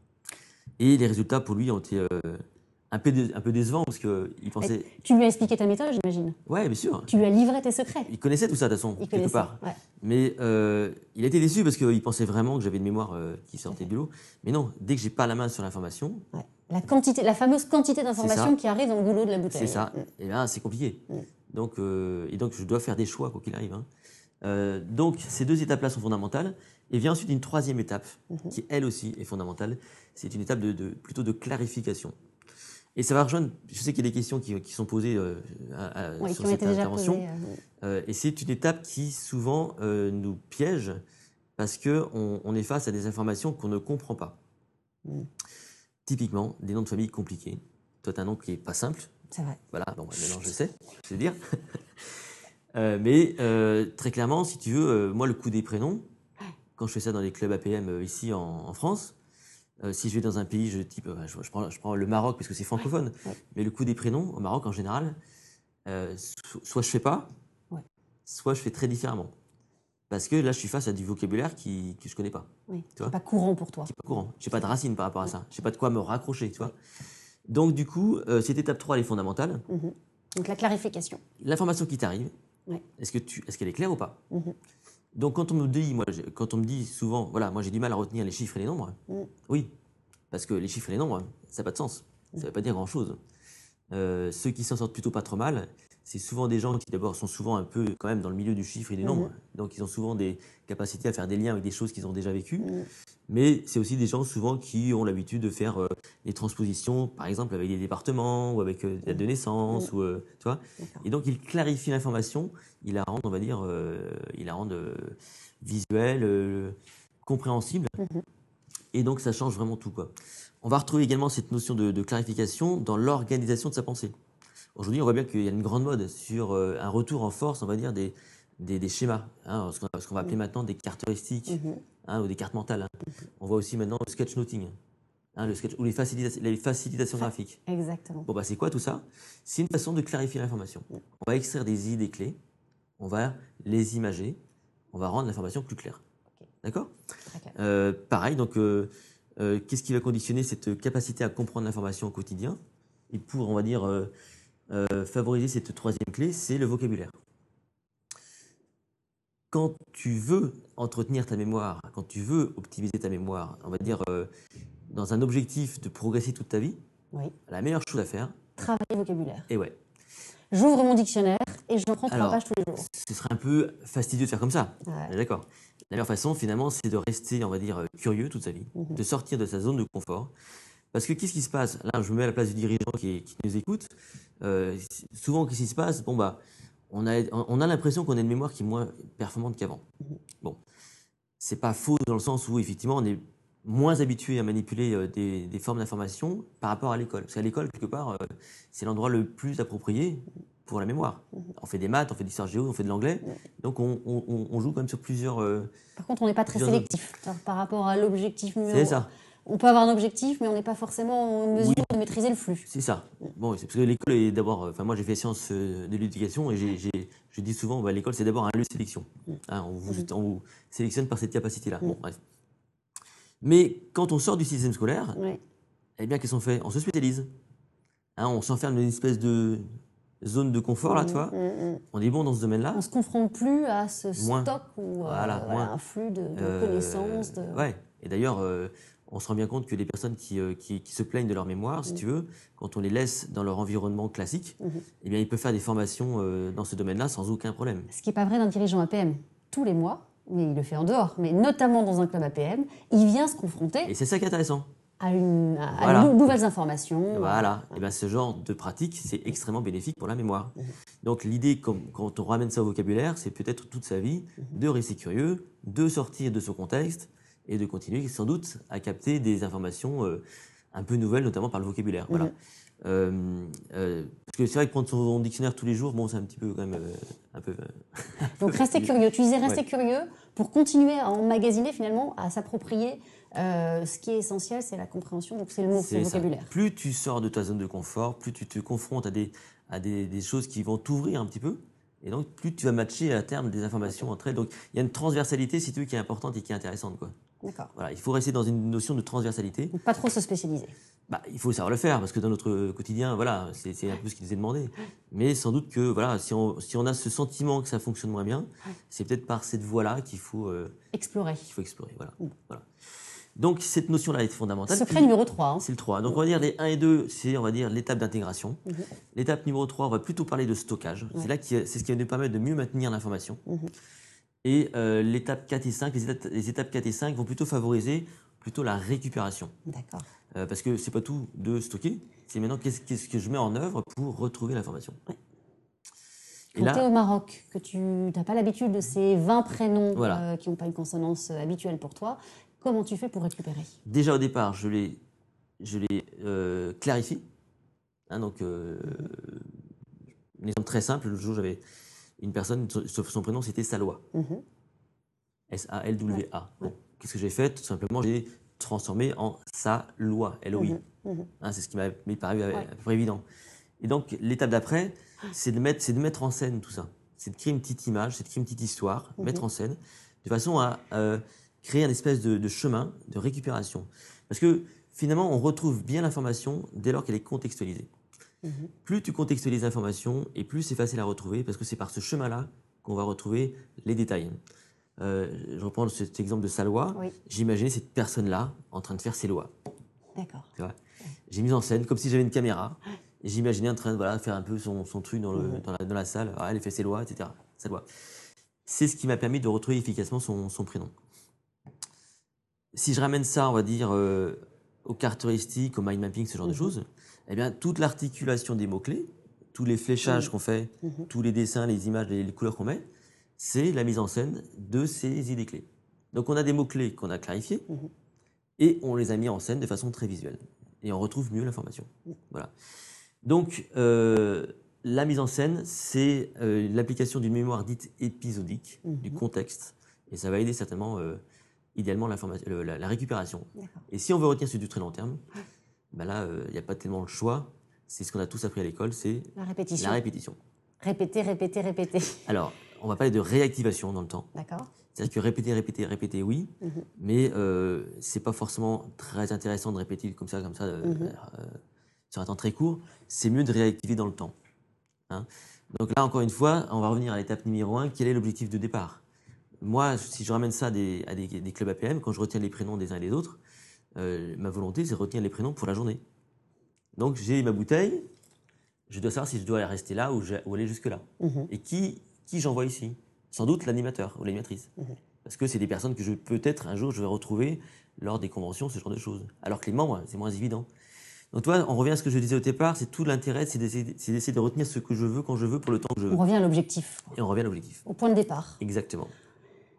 Et les résultats, pour lui, ont été euh, un peu, un peu décevant parce qu'il pensait. tu lui as expliqué ta méthode, j'imagine? Ouais, bien sûr. Tu lui as livré tes secrets? Il connaissait tout ça, de toute façon, quelque part. Mais euh, il a été déçu parce qu'il pensait vraiment que j'avais une mémoire euh, qui sortait du lot. Mais non, dès que j'ai pas la main sur l'information. La, quantité, la fameuse quantité d'informations qui arrive dans le boulot de la bouteille. C'est ça. Mm. Et là, c'est compliqué. Mm. Donc, euh, et donc, je dois faire des choix, quoi qu'il arrive. hein. Euh, donc, ces deux étapes-là sont fondamentales. Et vient ensuite une troisième étape, Mhm. qui elle aussi est fondamentale. C'est une étape de, de- plutôt de clarification. Et ça va rejoindre, je sais qu'il y a des questions qui, qui sont posées euh, à- à- Oui, sur cette intervention. posées. euh, Euh, et c'est une étape qui souvent euh, nous piège parce qu'on on est face à des informations qu'on ne comprend pas. Mm. Typiquement, des noms de famille compliqués. Toi, tu as un nom qui n'est pas simple. C'est vrai. Voilà, bon, bah, maintenant je sais, je sais dire. Euh, mais euh, très clairement, si tu veux, euh, moi, le coup des prénoms, quand je fais ça dans les clubs APM ici en, en France, si je vais dans un pays, je, type, je, je prends, je prends le Maroc parce que c'est francophone, ouais. mais le coup des prénoms, au Maroc en général, so- soit je fais pas, Ouais. soit je fais très différemment. Parce que là, je suis face à du vocabulaire qui, que je connais pas, Oui. Tu vois? C'est pas courant pour toi. qui pas courant. Je n'ai pas de racine par rapport à ça. Je sais pas de quoi me raccrocher, tu vois? Donc, du coup, cette étape 3, elle est fondamentale. Mhm. Donc la clarification. L'information qui t'arrive, Ouais. est-ce que tu, est-ce qu'elle est claire ou pas? Mhm. Donc quand on me dit, moi, quand on me dit souvent, voilà, moi j'ai du mal à retenir les chiffres et les nombres. Mhm. Oui, parce que les chiffres et les nombres, ça n'a pas de sens. Ça ne veut pas dire grand-chose. Euh, ceux qui s'en sortent plutôt pas trop mal, c'est souvent des gens qui d'abord sont souvent un peu quand même dans le milieu du chiffre et des Mhm. nombres. Donc ils ont souvent des capacités à faire des liens avec des choses qu'ils ont déjà vécues. Mais c'est aussi des gens souvent qui ont l'habitude de faire euh, des transpositions, par exemple avec des départements ou avec euh, des dates de naissance, ou, euh, tu vois. Et donc il clarifie l'information, il la rend, on va dire, euh, il la rend euh, visuelle, compréhensible. Mhm. Et donc ça change vraiment tout. Quoi. On va retrouver également cette notion de, de clarification dans l'organisation de sa pensée. Aujourd'hui, on voit bien qu'il y a une grande mode sur un retour en force, on va dire, des, des, des schémas, hein, ce qu'on va appeler maintenant des cartes heuristiques Mhm. Hein, ou des cartes mentales. hein. On voit aussi maintenant le sketchnoting, hein, le sketch, ou les, facilita- les facilitations graphiques. Exactement. Bon, bah, c'est quoi tout ça? C'est une façon de clarifier l'information. On va extraire des idées clés, on va les imager, on va rendre l'information plus claire. D'accord? Euh, Pareil, donc, euh, euh, qu'est-ce qui va conditionner cette capacité à comprendre l'information au quotidien? Et pour, on va dire, favoriser cette troisième clé, c'est le vocabulaire. Quand tu veux entretenir ta mémoire, quand tu veux optimiser ta mémoire, on va dire, euh, dans un objectif de progresser toute ta vie, Oui. la meilleure chose à faire, Travailler le vocabulaire. et ouais, J'ouvre mon dictionnaire et je prends trois pages tous les jours. ce serait un peu fastidieux de faire comme ça. Ouais. D'accord. La meilleure façon, finalement, c'est de rester, on va dire, euh, curieux toute sa vie, Mhm. de sortir de sa zone de confort. Parce que qu'est-ce qui se passe? Là, je me mets à la place du dirigeant qui, qui nous écoute. Euh, souvent, qu'est-ce qui se passe? Bon, bah, on a, on a l'impression qu'on a une mémoire qui est moins performante qu'avant. Bon, c'est pas faux dans le sens où, effectivement, on est moins habitué à manipuler euh, des, des formes d'information par rapport à l'école. Parce qu'à l'école, quelque part, euh, c'est l'endroit le plus approprié pour la mémoire. On fait des maths, on fait de l'histoire géo, on fait de l'anglais. Donc, on, on- on- on joue quand même sur plusieurs. euh, Par contre, on n'est pas très sélectif Alors, par rapport à l'objectif numéro c'est ça. On peut avoir un objectif, mais on n'est pas forcément en mesure de maîtriser le flux. C'est ça. Bon, c'est parce que l'école est d'abord. Enfin, moi, j'ai fait sciences euh, de l'éducation et j'ai, je dis souvent, bah, l'école, c'est d'abord un lieu de sélection. Hein, on, vous, on vous sélectionne par cette capacité-là. Bon, bref. Mais quand on sort du système scolaire, eh bien, qu'est-ce qu'on fait? On se spécialise. Hein, on s'enferme dans une espèce de zone de confort, là, tu vois. Mm, mm. On est bon dans ce domaine-là. On se confronte plus à ce Moins. stock ou euh, Voilà, voilà, moins. un flux de, de Euh, connaissances. De... Ouais. Et d'ailleurs, euh, on se rend bien compte que les personnes qui, euh, qui, qui se plaignent de leur mémoire, si Mhm. tu veux, quand on les laisse dans leur environnement classique, Mhm. eh bien, ils peuvent faire des formations euh, dans ce domaine-là sans aucun problème. Ce qui n'est pas vrai d'un dirigeant APM. Tous les mois, mais il le fait en dehors, mais notamment dans un club APM, il vient se confronter Et c'est ça qui est intéressant. à, une, à- à nouvelles informations. Voilà. Et ben, ce genre de pratique, c'est extrêmement bénéfique pour la mémoire. Mhm. Donc, l'idée, quand on ramène ça au vocabulaire, c'est peut-être toute sa vie Mhm. de rester curieux, de sortir de ce contexte et de continuer sans doute à capter des informations euh, un peu nouvelles, notamment par le vocabulaire. Voilà. Mhm. Euh, euh, parce que c'est vrai que prendre son dictionnaire tous les jours, bon, c'est un petit peu quand même un peu. Donc restez curieux. Tu disais restez Ouais. curieux pour continuer à emmagasiner finalement, à s'approprier ce qui est essentiel, c'est la compréhension. Donc c'est le mot, c'est le ça. vocabulaire. Plus tu sors de ta zone de confort, plus tu te confrontes à des, à des, des choses qui vont t'ouvrir un petit peu. Et donc, plus tu vas matcher à terme des informations entre elles. Donc, il y a une transversalité, si tu veux, qui est importante et qui est intéressante. Quoi. D'accord. Voilà, il faut rester dans une notion de transversalité. Donc pas trop se spécialiser. Bah, il faut savoir le faire, parce que dans notre quotidien, voilà, c'est un peu ce qui nous est demandé. Mais sans doute que voilà, si on, si on a ce sentiment que ça fonctionne moins bien, c'est peut-être par cette voie-là qu'il faut, euh, Explorer. qu'il faut explorer. Voilà. Mm. voilà. Donc cette notion-là est fondamentale. Secret numéro 3. hein. C'est le 3. Donc on va dire les 1 et 2, c'est on va dire l'étape d'intégration. Mhm. L'étape numéro 3, on va plutôt parler de stockage. Ouais. C'est là qui, c'est ce qui va nous permettre de mieux maintenir l'information. Mhm. Et euh, l'étape 4 et 5, les étapes, les étapes 4 et 5 vont plutôt favoriser plutôt la récupération. D'accord. Euh, parce que c'est pas tout de stocker, c'est maintenant qu'est-ce, qu'est-ce que je mets en œuvre pour retrouver l'information. Et Quand tu es au Maroc, que tu n'as pas l'habitude de ces 20 prénoms Voilà. euh, qui n'ont pas une consonance habituelle pour toi, comment tu fais pour récupérer? Déjà au départ, je les, je les clarifie. Hein, donc, un exemple très simple, le jour j'avais une personne, son prénom c'était Salwa. Mhm. S-A-L-W-A. Ouais. Bon, Qu'est-ce que j'ai fait? Tout simplement, j'ai transformé en sa loi, L-O-I. Mhm. Mhm. Hein, c'est ce qui m'a paru à, Ouais. à peu près évident. Et donc, l'étape d'après, c'est de, mettre, c'est de mettre en scène tout ça. C'est de créer une petite image, c'est de créer une petite histoire, Mhm. mettre en scène, de façon à euh, créer un espèce de, de chemin de récupération. Parce que finalement, on retrouve bien l'information dès lors qu'elle est contextualisée. Mhm. Plus tu contextualises l'information, et plus c'est facile à retrouver, parce que c'est par ce chemin-là qu'on va retrouver les détails. Euh, je reprends cet exemple de Salois. Oui, J'imaginais cette personne-là en train de faire ses lois. d'accord. J'ai mis en scène comme si j'avais une caméra. Et j'imaginais en train de voilà, faire un peu son, son truc dans, le- Mhm. dans, la, dans la salle. Ah, elle fait ses lois, etc. Sa loi. C'est ce qui m'a permis de retrouver efficacement son, son prénom. Si je ramène ça, on va dire, euh, aux caractéristiques, au mind mapping, ce genre de Mhm. choses, eh bien, toute l'articulation des mots-clés, tous les fléchages Mhm. qu'on fait, Mhm. tous les dessins, les images, les, les couleurs qu'on met, c'est la mise en scène de ces idées clés. Donc on a des mots-clés qu'on a clarifiés Mhm. et on les a mis en scène de façon très visuelle. Et on retrouve mieux l'information. Voilà. Donc euh, la mise en scène, c'est euh, l'application d'une mémoire dite épisodique, du contexte. Et ça va aider certainement, euh, idéalement, la, la récupération. Et si on veut retenir sur du très long terme, ben là, il n'y a pas tellement le choix. C'est ce qu'on a tous appris à l'école, c'est La répétition. la répétition. Répéter, répéter, répéter. Alors, on va parler de réactivation dans le temps. D'accord. C'est-à-dire que répéter, répéter, répéter, oui, Mhm. mais euh, c'est pas forcément très intéressant de répéter comme ça, comme ça, euh, Mhm. euh, sur un temps très court. C'est mieux de réactiver dans le temps. hein. Donc là, encore une fois, on va revenir à l'étape numéro un. Quel est l'objectif de départ? Moi, si je ramène ça à des, à des- des clubs APM, quand je retiens les prénoms des uns et des autres, euh, ma volonté, c'est de retenir les prénoms pour la journée. Donc j'ai ma bouteille, je dois savoir si je dois rester là ou, je- ou aller jusque là. Mhm. Et qui, qui j'envoie ici? Sans doute l'animateur ou l'animatrice. Mhm. Parce que c'est des personnes que je peut-être un jour je vais retrouver lors des conventions, ce genre de choses. Alors que les membres, c'est moins évident. Donc toi, on revient à ce que je disais au départ, c'est tout l'intérêt, c'est d'essayer de retenir ce que je veux quand je veux pour le temps que je On veux. revient à l'objectif, Et on revient à l'objectif. au point de départ. Exactement.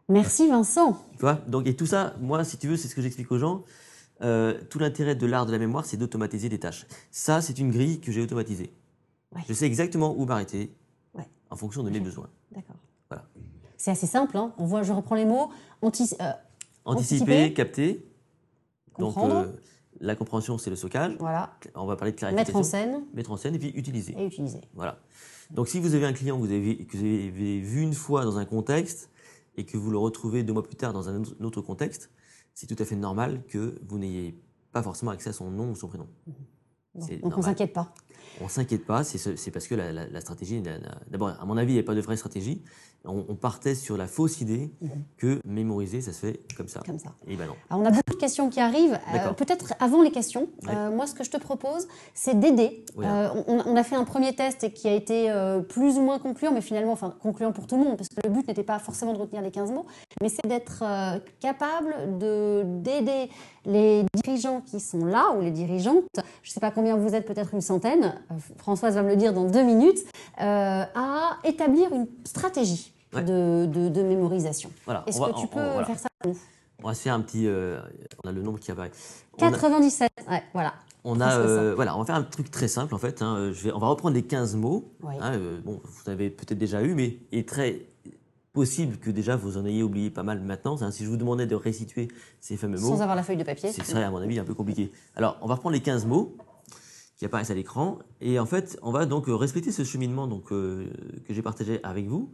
Merci Vincent. Tu vois? Donc, et tout ça, moi, si tu veux, c'est ce que j'explique aux gens. Euh, tout l'intérêt de l'art de la mémoire, c'est d'automatiser des tâches. Ça, c'est une grille que j'ai automatisée. Ouais. Je sais exactement où m'arrêter Ouais. en fonction de mes besoins. D'accord. Voilà. C'est assez simple. hein. On voit, je reprends les mots. Euh, Anticiper, Anticiper. capter. Donc, euh, la compréhension, c'est le stockage. voilà. On va parler de Mettre clarification. en scène Mettre en scène et puis utiliser. et utiliser. Voilà. Donc, si vous avez un client que vous avez, que vous avez vu une fois dans un contexte et que vous le retrouvez deux mois plus tard dans un autre contexte, c'est tout à fait normal que vous n'ayez pas forcément accès à son nom ou son prénom. Bon, C'est donc on normal. s'inquiète pas. On s'inquiète pas, c'est ce- c'est parce que la, la- la stratégie, d'abord, à mon avis, il n'y a pas de vraie stratégie. On, on partait sur la fausse idée Mhm. que mémoriser, ça se fait comme ça. Comme ça. Et ben non. Alors, on a beaucoup de questions qui arrivent. Euh, D'accord. Peut-être avant les questions, Ouais. euh, moi, ce que je te propose, c'est d'aider. Euh, on, on a fait un premier test qui a été euh, plus ou moins concluant, mais finalement, enfin, concluant pour tout le monde, parce que le but n'était pas forcément de retenir les 15 mots, mais c'est d'être euh, capable de- d'aider les dirigeants qui sont là, ou les dirigeantes, je ne sais pas combien vous êtes, peut-être une centaine, Françoise va me le dire dans deux minutes, euh, à établir une stratégie Ouais. de, de- de mémorisation. Voilà. Est-ce va- que tu peux on- voilà. faire ça pour nous? On va se faire un petit. euh, on a le nombre qui apparaît. On a- 97, ouais, voilà. On a, euh, voilà, on va faire un truc très simple en fait. hein. Euh, Je vais, on va reprendre les 15 mots. Oui. hein, euh, bon, vous avez peut-être déjà eu, mais il est très possible que déjà vous en ayez oublié pas mal maintenant. hein. Si je vous demandais de restituer ces fameux mots, Sans avoir la feuille de papier. ce serait à mon avis un peu compliqué. Alors, on va reprendre les 15 mots qui apparaissent à l'écran et en fait, on va donc euh, respecter ce cheminement donc, euh, que j'ai partagé avec vous.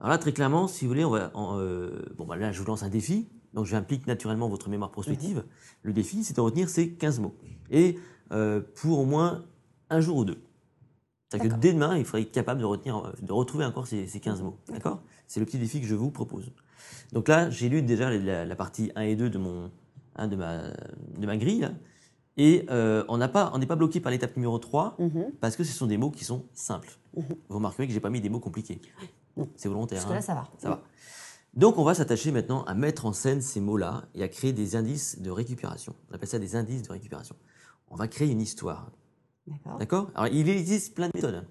Alors là, très clairement, si vous voulez, on va, en, euh, bon, bah là, je vous lance un défi. Donc, j'implique naturellement votre mémoire prospective. Le défi, c'est de retenir ces 15 mots. Et euh, pour au moins un jour ou deux. C'est-à-dire que dès demain, il faudrait être capable de, retenir, de retrouver encore ces, ces 15 mots. D'accord C'est le petit défi que je vous propose. Donc là, j'ai lu déjà la, la partie 1 et 2 de mon hein, de, ma, de ma grille. là. Et euh, on pas- n'est pas bloqué par l'étape numéro 3 Mhm. parce que ce sont des mots qui sont simples. Vous remarquerez que j'ai pas mis des mots compliqués. C'est volontaire. Parce que là, hein. ça va. Ça va. Donc, on va s'attacher maintenant à mettre en scène ces mots-là et à créer des indices de récupération. On appelle ça des indices de récupération. On va créer une histoire. D'accord. D'accord? Alors, il existe plein de méthodes.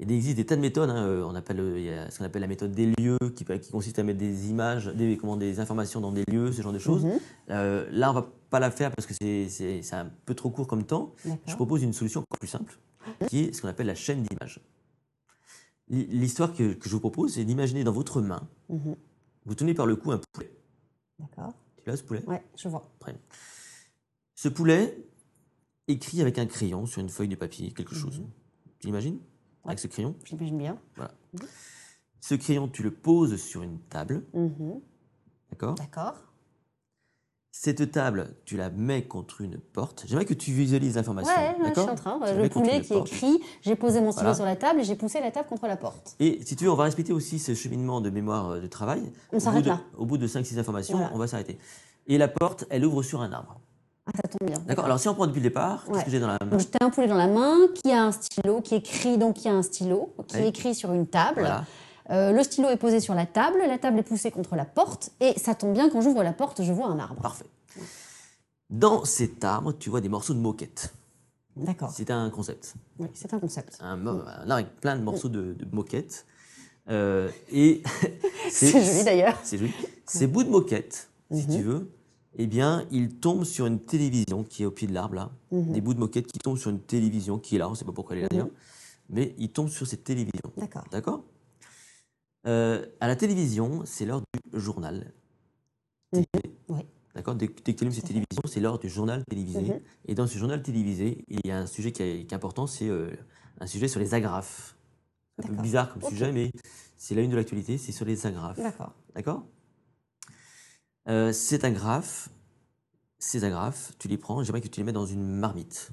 Il existe des tas de méthodes. hein. Euh, On appelle, euh, il y a ce qu'on appelle la méthode des lieux, qui, consiste à mettre des images, des, comment, des informations dans des lieux, ce genre de choses. Mhm. Euh, là, on va pas la faire parce que c'est- un peu trop court comme temps. Je propose une solution encore plus simple, qui est ce qu'on appelle la chaîne d'images. L'histoire que, que je vous propose, c'est d'imaginer dans votre main, Mhm. vous tenez par le cou un poulet. D'accord. Tu l'as ce poulet? Ouais, je vois. Très bien. Ce poulet écrit avec un crayon sur une feuille de papier quelque chose. Tu l'imagines? Avec ce crayon? J'imagine bien. Ce crayon, tu le poses sur une table, Mhm. d'accord? D'accord. Cette table, tu la mets contre une porte. J'aimerais que tu visualises l'information. Ouais, ouais, je suis en train. Tu Le poulet qui porte. écrit, j'ai posé mon stylo Voilà. sur la table et j'ai poussé la table contre la porte. Et si tu veux, on va respecter aussi ce cheminement de mémoire euh, de travail. On s'arrête là. Au bout de 5-6 informations, Voilà. on va s'arrêter. Et la porte, elle ouvre sur un arbre. Ah, ça tombe bien. D'accord Alors si on prend depuis le départ, Ouais. qu'est-ce que j'ai dans la main j'ai un poulet dans la main qui a un stylo, qui écrit, donc qui a un stylo, qui Ouais. écrit sur une table. Voilà. Euh, le stylo est posé sur la table, la table est poussée contre la porte, et ça tombe bien, quand j'ouvre la porte, je vois un arbre. Parfait. Dans cet arbre, tu vois des morceaux de moquette. D'accord. C'est un concept. Oui, c'est un concept. Un, arbre avec plein de morceaux de, de moquette. Euh, et C'est joli d'ailleurs. C'est joli. Ces bouts de moquette, si Mhm. tu veux, eh bien, ils tombent sur une télévision qui est au pied de l'arbre là. Mhm. Des bouts de moquette qui tombent sur une télévision qui est là, on ne sait pas pourquoi elle est là d'ailleurs, mais ils tombent sur cette télévision. D'accord. D'accord? Euh, À la télévision, c'est l'heure du journal. Télévisé. Oui. D'accord Dès que cette télévision, c'est l'heure du journal télévisé. Mhm. Et dans ce journal télévisé, il y a un sujet qui est, qui est important, c'est euh, un sujet sur les agrafes. Un peu bizarre comme sujet, mais c'est la une de l'actualité, c'est sur les agrafes. D'accord. D'accord? Euh, Ces agrafes, ces agrafes, tu les prends, j'aimerais que tu les mets dans une marmite.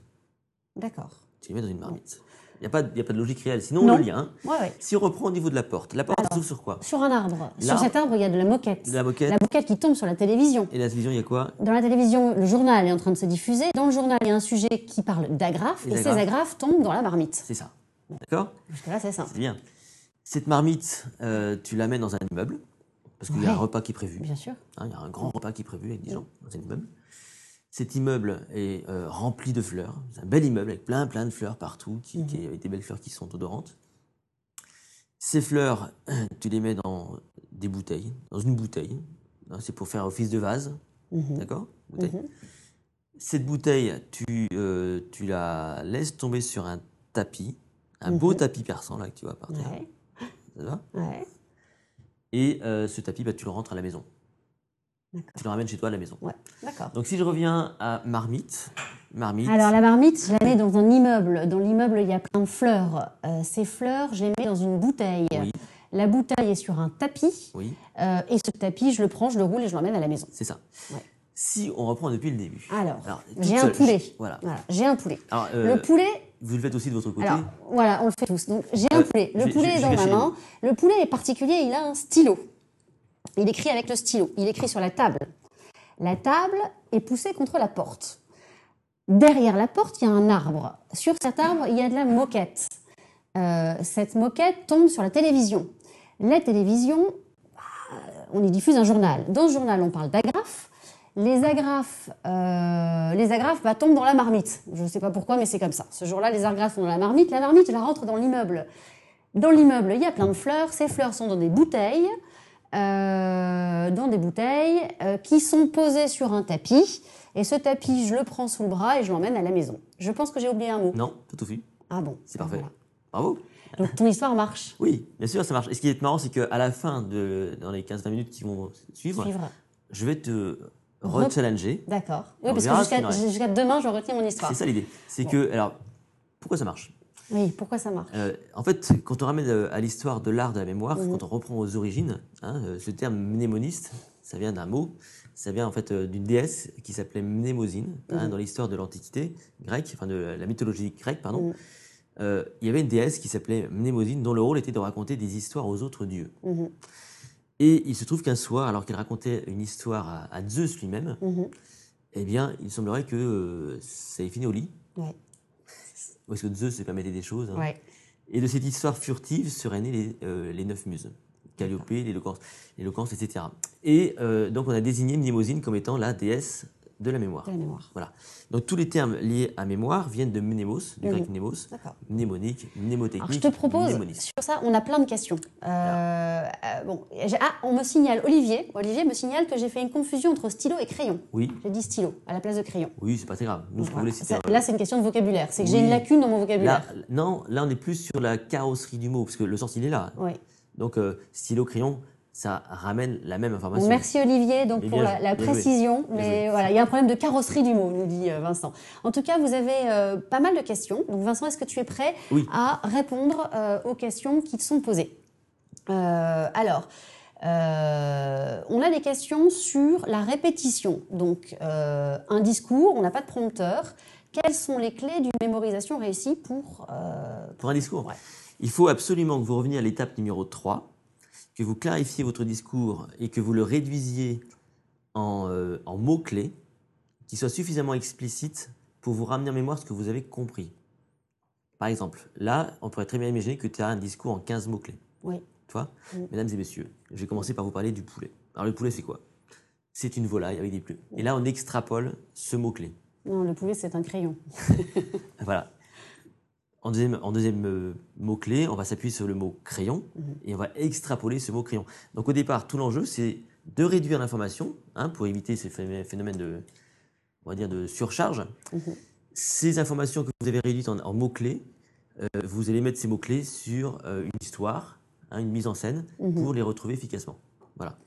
D'accord. Tu les mets dans une marmite. Il n'y a, pas de- il y a pas de logique réelle, sinon Non. on le lien. Ouais, ouais. Si on reprend au niveau de la porte, la porte s'ouvre sur quoi? Sur un arbre. Sur cet arbre, il y a de la moquette. De la moquette. La moquette qui tombe sur la télévision. Et la télévision, il y a quoi? Dans la télévision, le journal est en train de se diffuser. Dans le journal, il y a un sujet qui parle d'agrafes. Et ces agrafes. tombent dans la marmite. C'est ça. D'accord? Jusque-là, c'est simple. C'est bien. Cette marmite, euh, tu la mets dans un immeuble, parce qu'il y a un repas qui est prévu. Bien sûr. Hein, il y a un grand repas qui est prévu avec des gens dans un immeuble. Cet immeuble est euh, rempli de fleurs. C'est un bel immeuble avec plein, plein de fleurs partout, qui, qui- avec des belles fleurs qui sont odorantes. Ces fleurs, tu les mets dans des bouteilles, dans une bouteille. Hein, C'est pour faire office de vase. Mhm. D'accord? Mhm. Cette bouteille, tu, euh, tu la laisses tomber sur un tapis, un beau Mhm. tapis persan là que tu vois par terre. Ouais. Ça va? Ouais. Et euh, ce tapis, bah, tu le rentres à la maison. Tu le ramènes chez toi à la maison. Ouais. D'accord. Donc si je reviens à Marmite, Marmite, Alors la marmite, je la mets dans un immeuble. Dans l'immeuble, il y a plein de fleurs. Euh, ces fleurs, je les mets dans une bouteille. Oui. La bouteille est sur un tapis. oui, euh, et ce tapis, je le prends, je le roule et je l'emmène à la maison. c'est ça. Ouais. Si on reprend depuis le début. Alors, Alors, j'ai un poulet. je- Voilà. Voilà, j'ai un poulet. Alors, euh, le poulet, vous le faites aussi de votre côté. alors voilà, on le fait tous. Donc j'ai un poulet. Le poulet est dans ma main. Le poulet est particulier, il a un stylo. Il écrit avec le stylo. Il écrit sur la table. La table est poussée contre la porte. Derrière la porte, il y a un arbre. Sur cet arbre, il y a de la moquette. Euh, cette moquette tombe sur la télévision. La télévision, euh, on y diffuse un journal. Dans ce journal, on parle d'agrafes. Les agrafes, euh, les agrafes bah, tombent dans la marmite. Je ne sais pas pourquoi, mais c'est comme ça. Ce jour-là, les agrafes sont dans la marmite. La marmite, la rentre dans l'immeuble. Dans l'immeuble, il y a plein de fleurs. Ces fleurs sont dans des bouteilles, euh, dans des bouteilles euh, qui sont posées sur un tapis. Et ce tapis, je le prends sous le bras et je l'emmène à la maison. Je pense que j'ai oublié un mot. Non, tout au fait. Ah bon C'est parfait. voilà. Bravo. Donc ton histoire marche. Oui, bien sûr, ça marche. Et ce qui est marrant, c'est qu'à la fin, de, dans les 15-20 minutes qui vont suivre, Suivre. je vais te re-challenger. D'accord. Oui, parce que jusqu'à demain, je retiens mon histoire. C'est ça l'idée. C'est que, alors, pourquoi ça marche? Oui, pourquoi ça marche? Euh, en fait, quand on ramène euh, à l'histoire de l'art de la mémoire, quand on reprend aux origines, hein, euh, ce terme mnémoniste, ça vient d'un mot, ça vient en fait d'une déesse qui s'appelait Mnémosine, hein, Mhm. dans l'histoire de l'Antiquité grecque, enfin de la mythologie grecque, pardon. Euh, il y avait une déesse qui s'appelait Mnémosine, dont le rôle était de raconter des histoires aux autres dieux. Mhm. Et il se trouve qu'un soir, alors qu'elle racontait une histoire à, à Zeus lui-même, Mhm. eh bien, il semblerait que euh, ça ait fini au lit. Ouais. Parce que Zeus se permettait des choses. hein. Ouais. Et de cette histoire furtive seraient nées les, euh, les neuf muses. Calliope, l'éloquence, etc. Et euh, donc on a désigné Mnémosyne comme étant la déesse de la mémoire. De la mémoire. Voilà. Donc tous les termes liés à mémoire viennent de mnémos, du grec mnémos, mnémonique, Alors, mnémotechnique, je te propose, sur ça, on a plein de questions. Euh, euh, bon, ah, on me signale, Olivier, Olivier me signale que j'ai fait une confusion entre stylo et crayon. Oui, J'ai dit stylo à la place de crayon. oui, c'est pas très grave. Nous, ce Voilà. Ça- là, c'est une question de vocabulaire. C'est que j'ai une lacune dans mon vocabulaire. Là, non, là on est plus sur la carrosserie du mot, parce que le sens il est là. Oui. Donc euh, stylo, crayon, ça ramène la même information. Merci Olivier donc pour la, joué. précision. Mais voilà, il y a un problème de carrosserie du mot, nous dit euh, Vincent. En tout cas, vous avez euh, pas mal de questions. Donc Vincent, est-ce que tu es prêt Oui. à répondre euh, aux questions qui te sont posées? Euh, Alors. on a des questions sur la répétition. Donc, un discours, on n'a pas de prompteur. Quelles sont les clés d'une mémorisation réussie pour. Pour un discours, Ouais. il faut absolument que vous reveniez à l'étape numéro 3, que vous clarifiez votre discours et que vous le réduisiez en, euh, en mots-clés qui soient suffisamment explicites pour vous ramener en mémoire ce que vous avez compris. Par exemple, là, on pourrait très bien imaginer que tu as un discours en 15 mots-clés. Oui. Mm. Mesdames et messieurs, je vais commencer par vous parler du poulet. Alors, le poulet, c'est quoi? C'est une volaille avec des plumes. Et là, on extrapole ce mot-clé. Non, le poulet, c'est un crayon. Voilà. En deuxième, en deuxième euh, mot-clé, on va s'appuyer sur le mot crayon Mhm. et on va extrapoler ce mot crayon. Donc au départ, tout l'enjeu, c'est de réduire l'information hein, pour éviter ces phé- phénomènes de, on va dire, de surcharge. Mhm. Ces informations que vous avez réduites en, en mots-clés, euh, vous allez mettre ces mots-clés sur euh, une histoire, hein, une mise en scène, Mhm. pour les retrouver efficacement. Voilà.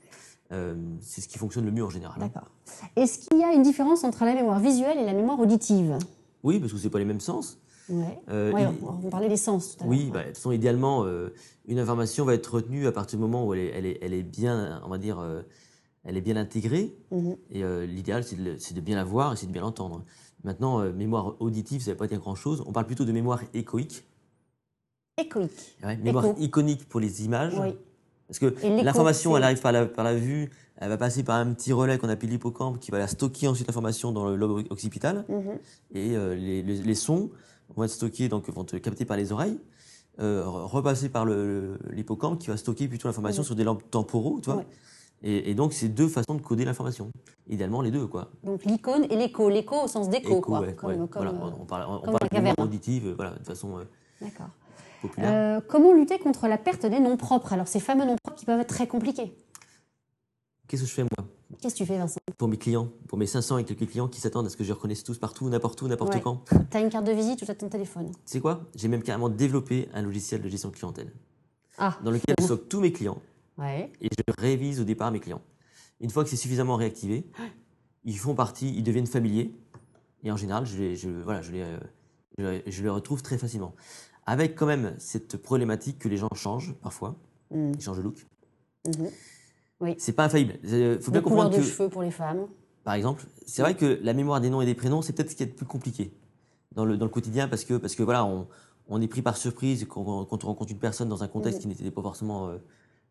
Euh, c'est ce qui fonctionne le mieux en général. hein. D'accord. Est-ce qu'il y a une différence entre la mémoire visuelle et la mémoire auditive? Oui, parce que c'est pas les mêmes sens. Ouais. Euh, Ouais, il- on, on parlait des sens tout à l'heure. Oui, bah, de toute façon, idéalement, euh, une information va être retenue à partir du moment où elle est, elle est, elle est bien, on va dire, euh, elle est bien intégrée. Mhm. Et l'idéal, c'est de, bien la voir et c'est de bien l'entendre. Maintenant, mémoire auditive, ça ne veut pas dire grand-chose. On parle plutôt de mémoire échoïque. Échoïque. Ouais, mémoire Écho. iconique pour les images. Oui. Parce que l'information, elle arrive par la, par la vue, elle va passer par un petit relais qu'on appelle l'hippocampe qui va la stocker ensuite l'information dans le lobe occipital. Mhm. Et les, les- les sons vont être stockés, donc vont être captés par les oreilles, euh, re- repasser par l'hippocampe qui va stocker plutôt l'information sur des lampes temporaux, tu vois. Et, et donc, c'est deux façons de coder l'information. Idéalement, les deux, quoi. Donc l'icône et l'écho. L'écho au sens d'écho, Écho, quoi. ouais, Comme- ouais. comme, Voilà, euh, on, on parle, on comme parle de auditive, euh, voilà, de façon euh, populaire. Euh, comment lutter contre la perte des noms propres? Alors ces fameux noms propres qui peuvent être très compliqués. Qu'est-ce que je fais, moi? Qu'est-ce que tu fais, Vincent? Pour mes clients, pour mes 500 et quelques clients qui s'attendent à ce que je les reconnaisse tous partout, n'importe où, n'importe Ouais. quand. Tu as une carte de visite ou tu as ton téléphone Tu sais quoi? J'ai même carrément développé un logiciel de gestion de clientèle Ah, dans lequel je stocke tous mes clients ouais. et je révise au départ mes clients. Une fois que c'est suffisamment réactivé, ils font partie, ils deviennent familiers. Et en général, je les, je, voilà, je les, je les- je les retrouve très facilement. Avec quand même cette problématique que les gens changent parfois, Mhm. ils changent de look. C'est pas infaillible. Il faut bien comprendre de que, cheveux pour les femmes. par exemple, c'est vrai que la mémoire des noms et des prénoms, c'est peut-être ce qui est le plus compliqué dans le, dans le quotidien parce que, parce que voilà, on, on est pris par surprise quand, quand on rencontre une personne dans un contexte Mhm. qui n'était pas forcément euh,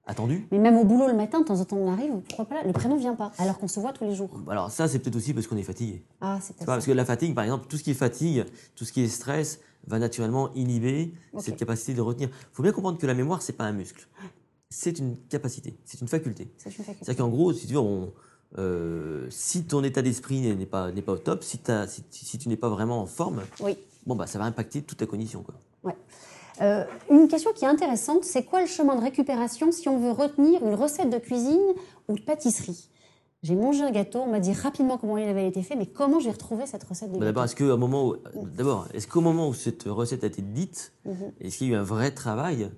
attendu. Mais même au boulot le matin, de temps en temps on arrive, pourquoi pas là Le prénom vient pas, alors qu'on se voit tous les jours. Alors ça, c'est peut-être aussi parce qu'on est fatigué. Ah, c'est peut-être parce que la fatigue, par exemple, tout ce qui est fatigue, tout ce qui est stress, va naturellement inhiber cette capacité de retenir. Il faut bien comprendre que la mémoire, c'est pas un muscle. C'est une capacité, c'est une faculté. C'est une faculté. C'est-à-dire qu'en gros, si tu veux, on- euh, si ton état d'esprit n'est pas, n'est pas au top, si, t'as- si, si tu n'es pas vraiment en forme, Oui. bon, bah, ça va impacter toute ta cognition. Quoi. Euh, une question qui est intéressante, c'est quoi le chemin de récupération si on veut retenir une recette de cuisine ou de pâtisserie? J'ai mangé un gâteau, on m'a dit rapidement comment il avait été fait, mais comment j'ai retrouvé cette recette de Bah, D'abord, est-ce qu'au moment où, d'abord, est-ce qu'au moment où cette recette a été dite, Mhm. est-ce qu'il y a eu un vrai travail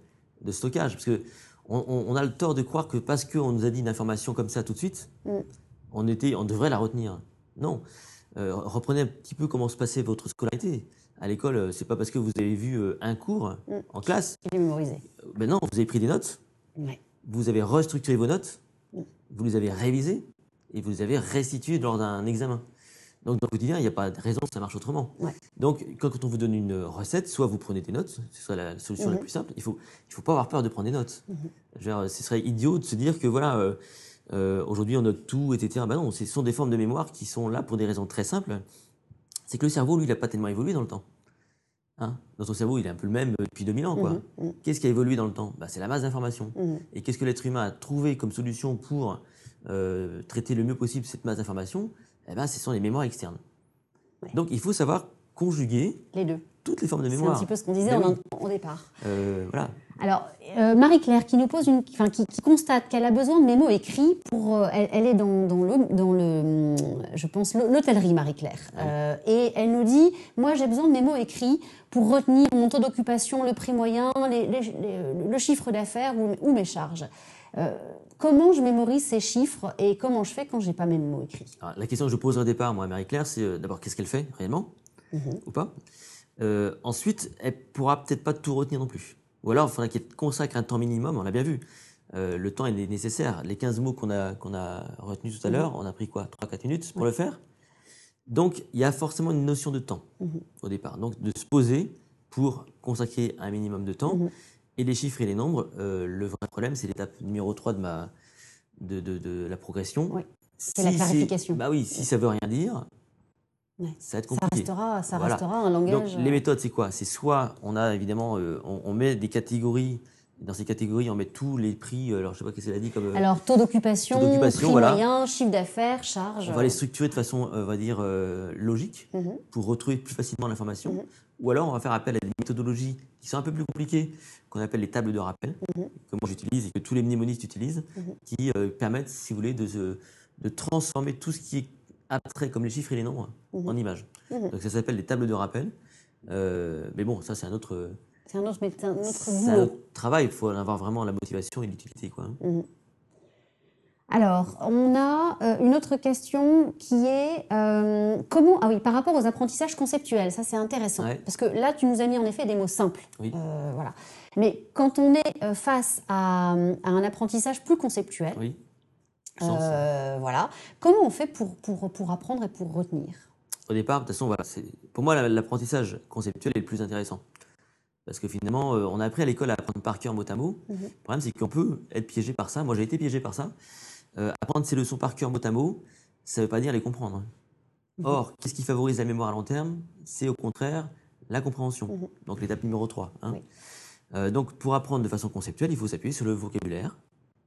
de stockage? Parce que on, a le tort de croire que parce qu'on nous a dit une information comme ça tout de suite, Mm. on, était, on devrait la retenir. Non. Euh, reprenez un petit peu comment se passait votre scolarité. À l'école, euh, c'est pas parce que vous avez vu euh, un cours Mm. en classe. Mémorisé. Ben non, vous avez pris des notes, vous avez restructuré vos notes, Mm. vous les avez révisées et vous les avez restituées lors d'un examen. Donc dans le quotidien, il n'y a pas de raison que ça marche autrement. Ouais. Donc quand on vous donne une recette, soit vous prenez des notes, ce sera la solution la Mhm. plus simple. Il faut, il faut pas avoir peur de prendre des notes. Mhm. Ce serait idiot de se dire que voilà, euh, euh, aujourd'hui on note tout, etc. Ben non, ce sont des formes de mémoire qui sont là pour des raisons très simples. C'est que le cerveau, lui, il n'a pas tellement évolué dans le temps. Hein? Notre cerveau, il est un peu le même euh, depuis 2000 ans. quoi. Mhm, Qu'est-ce qui a évolué dans le temps? Ben, C'est la masse d'informations. Et qu'est-ce que l'être humain a trouvé comme solution pour euh, traiter le mieux possible cette masse d'informations Eh ben, ce sont les mémoires externes. Ouais. Donc, il faut savoir conjuguer Les deux. toutes les formes de C'est un mémoire. petit peu ce qu'on disait Ben oui. au départ. Euh, voilà. Alors, euh, Marie-Claire, qui nous pose une, enfin, qui, qui constate qu'elle a besoin de mémos écrits pour, euh, elle, elle est dans, dans le, dans le, je pense, l'hôtellerie, Marie-Claire, Euh, et elle nous dit, moi, j'ai besoin de mémos écrits pour retenir mon taux d'occupation, le prix moyen, les- les- les- le chiffre d'affaires ou, ou mes charges. Euh, comment je mémorise ces chiffres et comment je fais quand j'ai pas mes mots écrits? Alors, la question que je poserai au départ, moi, à Marie-Claire, c'est euh, d'abord qu'est-ce qu'elle fait réellement? Mhm. ou pas? Euh, Ensuite, elle pourra peut-être pas tout retenir non plus. Ou alors, il faudra qu'elle consacre un temps minimum, on l'a bien vu. Le temps est nécessaire. Les 15 mots qu'on a, qu'on a retenus tout à Mhm. l'heure, on a pris quoi? 3-4 minutes pour le faire? Donc, il y a forcément une notion de temps Mhm. au départ. Donc, de se poser pour consacrer un minimum de temps. Et les chiffres et les nombres, euh, le vrai problème, c'est l'étape numéro 3 de, ma, de, de, de la progression. Ouais. C'est la clarification. Bah oui, si ça veut rien dire, Ouais. ça va être Ça compliqué. restera, ça Voilà. restera un Donc, langage. les méthodes, c'est quoi? C'est soit on a évidemment, euh, on, on met des catégories. Dans ces catégories, on met tous les prix. euh, Alors, je sais pas qu'est-ce qu'elle a dit comme. euh, Alors, taux d'occupation, prix voilà. moyen, chiffre d'affaires, charge. on va les structurer de façon, euh, on va dire, euh, logique Mhm. pour retrouver plus facilement l'information. Mhm. Ou alors, on va faire appel à des méthodologies qui sont un peu plus compliquées, qu'on appelle les tables de rappel, Mhm. que moi j'utilise et que tous les mnémonistes utilisent, Mhm. qui euh, permettent, si vous voulez, de, transformer tout ce qui est abstrait, comme les chiffres et les nombres, Mhm. en images. Donc, ça s'appelle les tables de rappel. Euh, mais bon, ça, c'est un autre. C'est un autre, mais c'est un autre un boulot. autre travail, il faut en avoir vraiment la motivation et l'utilité. Quoi. Mhm. Alors, on a euh, une autre question qui est euh, comment ah oui par rapport aux apprentissages conceptuels ça c'est intéressant Ouais. parce que là tu nous as mis en effet des mots simples Oui. Euh, voilà mais quand on est euh, face à, à un apprentissage plus conceptuel Oui. Euh, voilà comment on fait pour, pour, pour apprendre et pour retenir? Au départ, de toute façon, voilà, pour moi, la- l'apprentissage conceptuel est le plus intéressant. Parce que finalement, euh, on a appris à l'école à apprendre par cœur mot à mot. Mhm. Le problème, c'est qu'on peut être piégé par ça. Moi, j'ai été piégé par ça. Euh, apprendre ces leçons par cœur mot à mot, ça ne veut pas dire les comprendre. Mhm. Or, qu'est-ce qui favorise la mémoire à long terme? C'est au contraire la compréhension. Mhm. Donc, l'étape numéro 3. hein. Oui. Euh, donc, pour apprendre de façon conceptuelle, il faut s'appuyer sur le vocabulaire.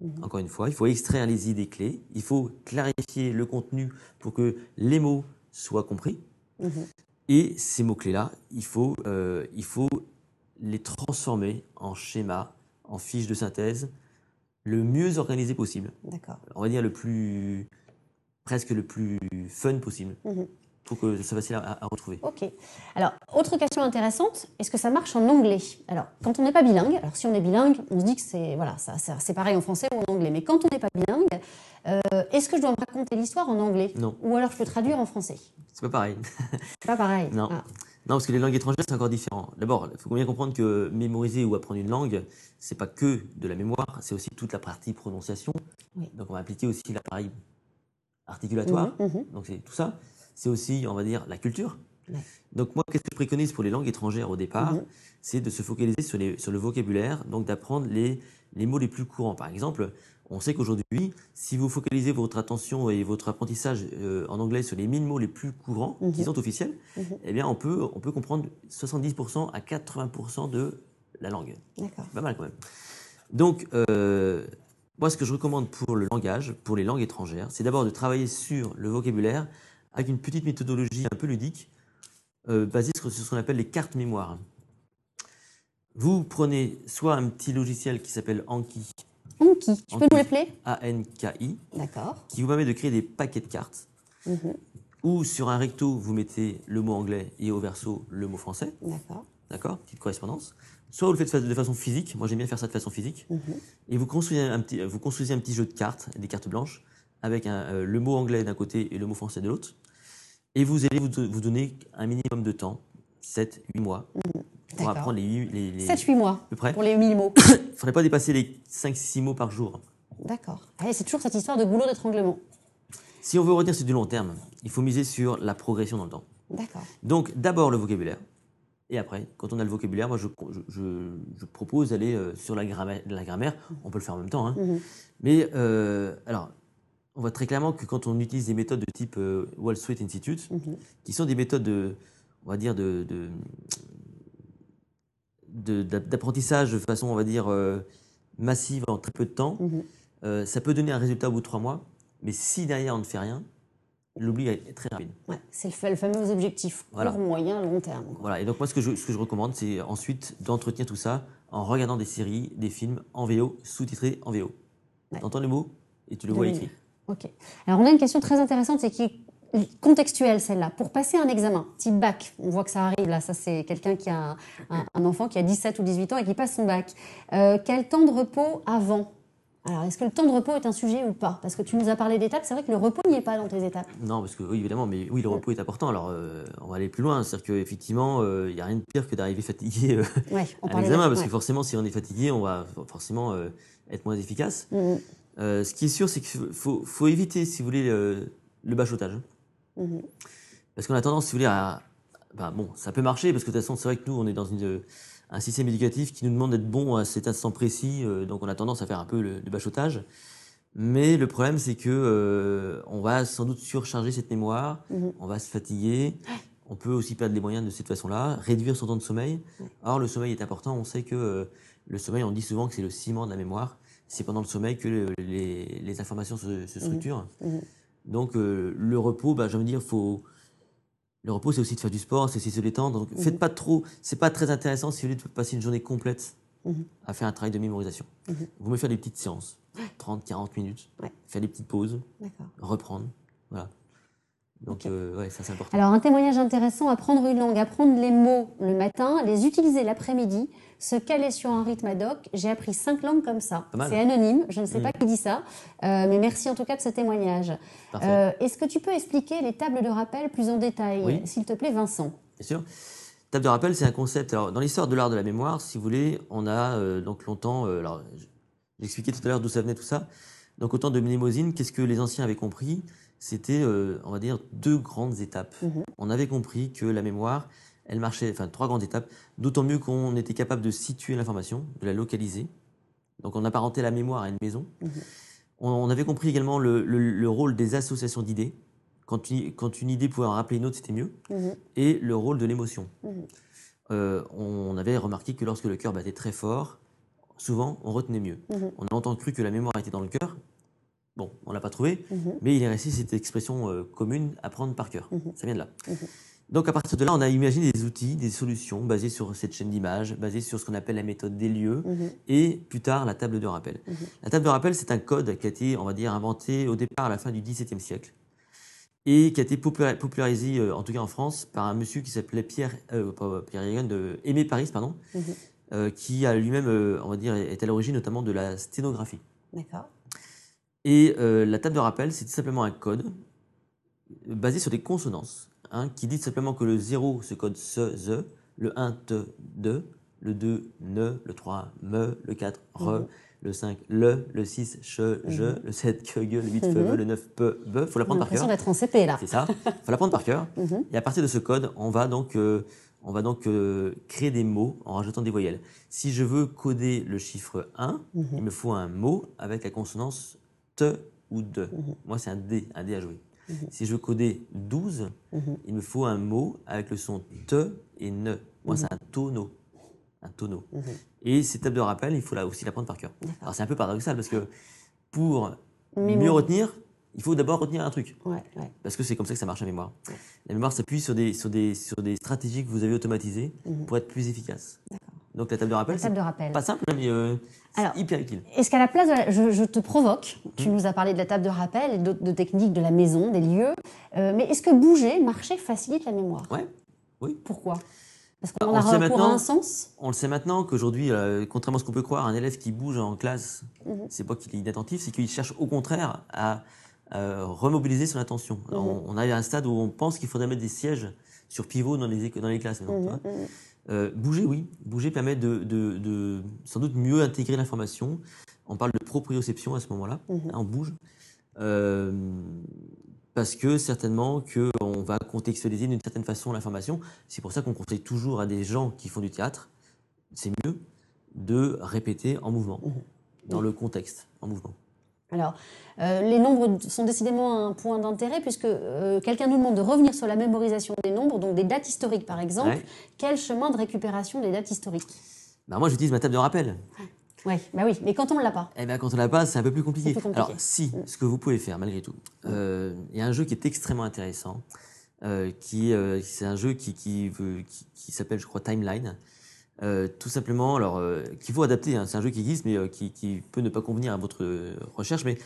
Mhm. Encore une fois, il faut extraire les idées clés, il faut clarifier le contenu pour que les mots soient compris. Mhm. Et ces mots-clés-là, il, faut, euh, il faut les transformer en schéma, en fiches de synthèse, le mieux organisé possible. d'accord On va dire le plus, presque le plus fun possible, Mhm. Pour que ce soit facile à, à retrouver. Ok. Alors, autre question intéressante, est-ce que ça marche en anglais? Alors, quand on n'est pas bilingue, alors si on est bilingue, on se dit que c'est voilà, ça, ça- c'est pareil en français ou en anglais. Mais quand on n'est pas bilingue, euh, est-ce que je dois me raconter l'histoire en anglais? Non, Ou alors je peux traduire en français? C'est pas pareil. C'est pas pareil. Non. Ah, Non, parce que les langues étrangères, c'est encore différent. D'abord, il faut bien comprendre que mémoriser ou apprendre une langue, c'est pas que de la mémoire, c'est aussi toute la partie prononciation. Oui. Donc, on va impliquer aussi l'appareil articulatoire. mhm, mhm. Donc, c'est tout ça. C'est aussi, on va dire, la culture. Ouais. Donc, moi, qu'est-ce que je préconise pour les langues étrangères au départ Mhm. C'est de se focaliser sur, les, sur le vocabulaire, donc d'apprendre les, les mots les plus courants. Par exemple, on sait qu'aujourd'hui, si vous focalisez votre attention et votre apprentissage euh, en anglais sur les 1000 mots les plus courants, qui Mhm. sont officiels, Mhm. eh bien, on peut, on peut comprendre 70% à 80% de la langue. D'accord. Pas mal quand même. Donc, euh, moi, ce que je recommande pour le langage, pour les langues étrangères, c'est d'abord de travailler sur le vocabulaire avec une petite méthodologie un peu ludique, euh, basée sur ce qu'on appelle les cartes mémoire. Vous prenez soit un petit logiciel qui s'appelle Anki, Anki, tu peux nous l'appeler A-N-K-I, D'accord. qui vous permet de créer des paquets de cartes, Mhm. ou sur un recto, vous mettez le mot anglais et au verso, le mot français. D'accord. D'accord Petite correspondance. Soit vous le faites de fa- de façon physique, moi j'aime bien faire ça de façon physique, Mhm. et vous construisez un petit, vous construisez un petit jeu de cartes, des cartes blanches, avec un, euh, le mot anglais d'un côté et le mot français de l'autre, et vous allez vous, vous donner un minimum de temps, 7, 8 mois, pour D'accord. apprendre les 8... Les, les- 7-8 mois à peu près. pour les 1000 mots. Il ne faudrait pas dépasser les 5-6 mots par jour. D'accord. Allez, c'est toujours cette histoire de boulot d'étranglement. Si on veut retenir sur du long terme, il faut miser sur la progression dans le temps. D'accord. Donc d'abord le vocabulaire. Et après, quand on a le vocabulaire, moi je, je, je- propose d'aller euh, sur la grammaire, la grammaire. On peut le faire en même temps. hein. Mhm. Mais euh, alors, on voit très clairement que quand on utilise des méthodes de type euh, Wall Street Institute, Mhm. qui sont des méthodes de, on va dire, de, de- de- d'a- d'apprentissage de façon, on va dire, euh, massive en très peu de temps, Mhm. euh, ça peut donner un résultat au bout de trois mois. Mais si derrière on ne fait rien, l'oubli est très rapide. Ouais, c'est le, fa- le fameux objectif Voilà. court, moyen, long terme. Voilà. Et donc moi, ce que je, ce que je recommande, c'est ensuite d'entretenir tout ça en regardant des séries, des films en VO, sous-titrés en VO. Ouais. T'entends le mot et tu le vois écrit. Ok. Alors on a une question très intéressante, c'est qui est contextuelle celle-là. Pour passer un examen, type bac, on voit que ça arrive là, ça c'est quelqu'un qui a un, enfant qui a 17 ou 18 ans et qui passe son bac. Euh, quel temps de repos avant? Alors est-ce que le temps de repos est un sujet ou pas? Parce que tu nous as parlé d'étapes, c'est vrai que le repos n'y est pas dans tes étapes. Non, parce que oui, évidemment, mais oui, le repos est important. Alors, euh, on va aller plus loin. C'est-à-dire qu'effectivement, il n'y a rien de pire que d'arriver fatigué euh, Ouais, on à l'examen, parce ouais. que forcément, si on est fatigué, on va forcément euh, être moins efficace. Mhm, Euh, ce qui est sûr, c'est qu'il faut, faut éviter, si vous voulez, le, le bachotage. mhm. Parce qu'on a tendance, si vous voulez, à. ben, bon, ça peut marcher, parce que de toute façon, c'est vrai que nous, on est dans une, un système éducatif qui nous demande d'être bon à cet instant précis, euh, donc on a tendance à faire un peu le, le bachotage. Mais le problème, c'est que euh, on va sans doute surcharger cette mémoire, Mhm. on va se fatiguer, on peut aussi perdre les moyens de cette façon-là, réduire son temps de sommeil. Or, le sommeil est important, on sait que euh, le sommeil, on dit souvent que c'est le ciment de la mémoire. C'est pendant le sommeil que le- les, les informations se, se structurent. Mhm. Donc, euh, le repos, bah, j'ai envie de dire, faut. Le repos, c'est aussi de faire du sport, c'est aussi de se détendre. Donc, faites pas trop. C'est pas très intéressant si vous voulez de passer une journée complète Mhm. à faire un travail de mémorisation. Mhm. Vous me faire des petites séances, 30, 40 minutes, Ouais. faire des petites pauses, reprendre. Voilà. Donc, Ok. euh, ouais, ça c'est important. Alors, un témoignage intéressant, apprendre une langue, apprendre les mots le matin, les utiliser l'après-midi, se caler sur un rythme ad hoc. J'ai appris cinq langues comme ça. C'est anonyme, je ne sais Mm. pas qui dit ça, euh, mais merci en tout cas de ce témoignage. Euh, Est-ce que tu peux expliquer les tables de rappel plus en détail, Oui. s'il te plaît, Vincent? Bien sûr. Table de rappel, c'est un concept. Alors, dans l'histoire de l'art de la mémoire, si vous voulez, on a euh, donc longtemps. alors, j'expliquais tout à l'heure d'où ça venait tout ça. Donc, au temps de Mnémosyne, qu'est-ce que les anciens avaient compris? C'était, on va dire, deux grandes étapes. Mhm. On avait compris que la mémoire, elle marchait, enfin, trois grandes étapes. D'autant mieux qu'on était capable de situer l'information, de la localiser. Donc, on apparentait la mémoire à une maison. Mhm. On, on avait compris également le, le- le rôle des associations d'idées. Quand une, quand une idée pouvait en rappeler une autre, c'était mieux Mhm. et le rôle de l'émotion. Mhm. Euh, on avait remarqué que lorsque le cœur battait très fort, souvent on retenait mieux. On a longtemps cru que la mémoire était dans le cœur. Bon, on l'a pas trouvé, mais il est resté cette expression euh, commune apprendre par cœur. Ça vient de là. Donc à partir de là, on a imaginé des outils, des solutions basées sur cette chaîne d'images, basées sur ce qu'on appelle la méthode des lieux, Mhm. et plus tard la table de rappel. Mhm. La table de rappel, c'est un code qui a été, on va dire, inventé au départ à la fin du XVIIe siècle et qui a été popula- popularisé, euh, en tout cas en France, par un monsieur qui s'appelait Pierre, euh, pas Pierre de Aimé Paris, pardon, Mhm. euh, qui a lui-même, euh, on va dire, est à l'origine notamment de la sténographie. D'accord. Et euh, la table de rappel, c'est tout simplement un code euh, basé sur des consonances, hein, qui dit simplement que le 0, ce code se, ze, le 1, te, de, le 2, ne, le 3, me, le 4, re, Mhm. le 5, le, le 6, che, je, Mhm. le 7, que, ge, le 8, fe, Mhm. ve, le 9, pe, be. faut l'apprendre par cœur. d'être en CP là. C'est ça, faut l'apprendre par cœur. Mhm. Et à partir de ce code, on va donc, euh, on va donc euh, créer des mots en rajoutant des voyelles. Si je veux coder le chiffre 1, Mhm. il me faut un mot avec la consonance te ou de. Mhm. Moi, c'est un D, un D à jouer. Mhm. Si je veux coder 12, Mhm. il me faut un mot avec le son te et ne. Moi, c'est un tonneau. Un tonneau. Mhm. Et ces tables de rappel, il faut là aussi l'apprendre par cœur. Alors, c'est un peu paradoxal parce que pour mieux retenir, il faut d'abord retenir un truc. Ouais, ouais. Parce que c'est comme ça que ça marche la mémoire. La mémoire s'appuie sur des, sur, des, sur des stratégies que vous avez automatisées Mhm. pour être plus efficace. Donc la table de rappel, La c'est table de rappel. pas simple, mais euh, Alors, hyper utile. Est-ce qu'à la place de la- je, je te provoque, tu Hmm. nous as parlé de la table de rappel et d'autres de techniques de la maison, des lieux, euh, mais est-ce que bouger, marcher facilite la mémoire? Ouais, oui. Pourquoi? Parce Bah, qu'on on a recours à un sens? On le sait maintenant qu'aujourd'hui, euh, contrairement à ce qu'on peut croire, un élève qui bouge en classe, Mhm. c'est pas qu'il est inattentif, c'est qu'il cherche au contraire à remobiliser son attention. Alors, Mhm. on, on arrive à un stade où on pense qu'il faudrait mettre des sièges sur pivot dans les, éco- dans les classes. maintenant, Mhm, mhm. Euh, bouger, oui. Bouger permet de, de- de sans doute mieux intégrer l'information. On parle de proprioception à ce moment-là. Mhm. Hein, on bouge. Euh, parce que certainement qu'on va contextualiser d'une certaine façon l'information. C'est pour ça qu'on conseille toujours à des gens qui font du théâtre, c'est mieux de répéter en mouvement, mmh. dans le contexte, en mouvement. Alors, euh, les nombres sont décidément un point d'intérêt puisque euh, quelqu'un nous demande de revenir sur la mémorisation des nombres, donc des dates historiques par exemple. Quel chemin de récupération des dates historiques? Bah Moi, j'utilise ma table de rappel. Ouais, bah oui, mais quand on ne l'a pas Eh bien, quand on ne l'a pas, c'est un peu plus compliqué. Alors, si, mm. ce que vous pouvez faire malgré tout, euh, il y a un jeu qui est extrêmement intéressant, qui, c'est un jeu qui, qui, qui s'appelle, je crois, Timeline. Euh, tout simplement, alors euh, qu'il faut adapter, hein. c'est un jeu qui existe, mais euh, qui, peut ne pas convenir à votre recherche, mais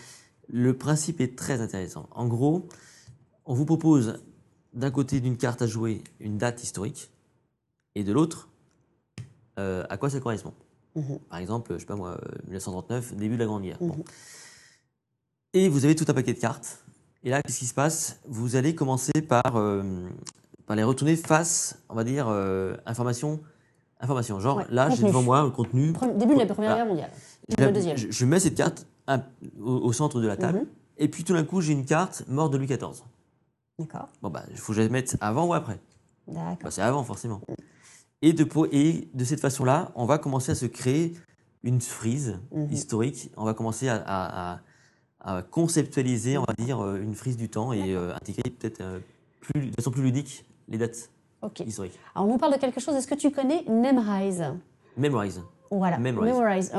le principe est très intéressant. En gros, on vous propose d'un côté d'une carte à jouer une date historique, et de l'autre, à quoi ça correspond. Mhm. Par exemple, je sais pas moi, 1939, début de la Grande Guerre. Mhm. Et vous avez tout un paquet de cartes. Et là, qu'est-ce qui se passe? Vous allez commencer par, par les retourner face, on va dire, information information. Genre, là, j'ai devant moi le contenu. Début de la Première Guerre mondiale. Je, je, mets cette carte au, centre de la table. Mhm. Et puis tout d'un coup, j'ai une carte mort de Louis XIV. D'accord. Bon, bah, il faut que je la mette avant ou après? D'accord. Bah, c'est avant, forcément. Et, de, et de cette façon-là, on va commencer à se créer une frise mhm. historique. On va commencer à, à, conceptualiser, on va dire, euh, une frise du temps et euh, intégrer peut-être euh, plus, de façon plus ludique les dates Ok. Alors, on nous parle de quelque chose. Est-ce que tu connais Memrise? Memrise. Voilà. Memrise.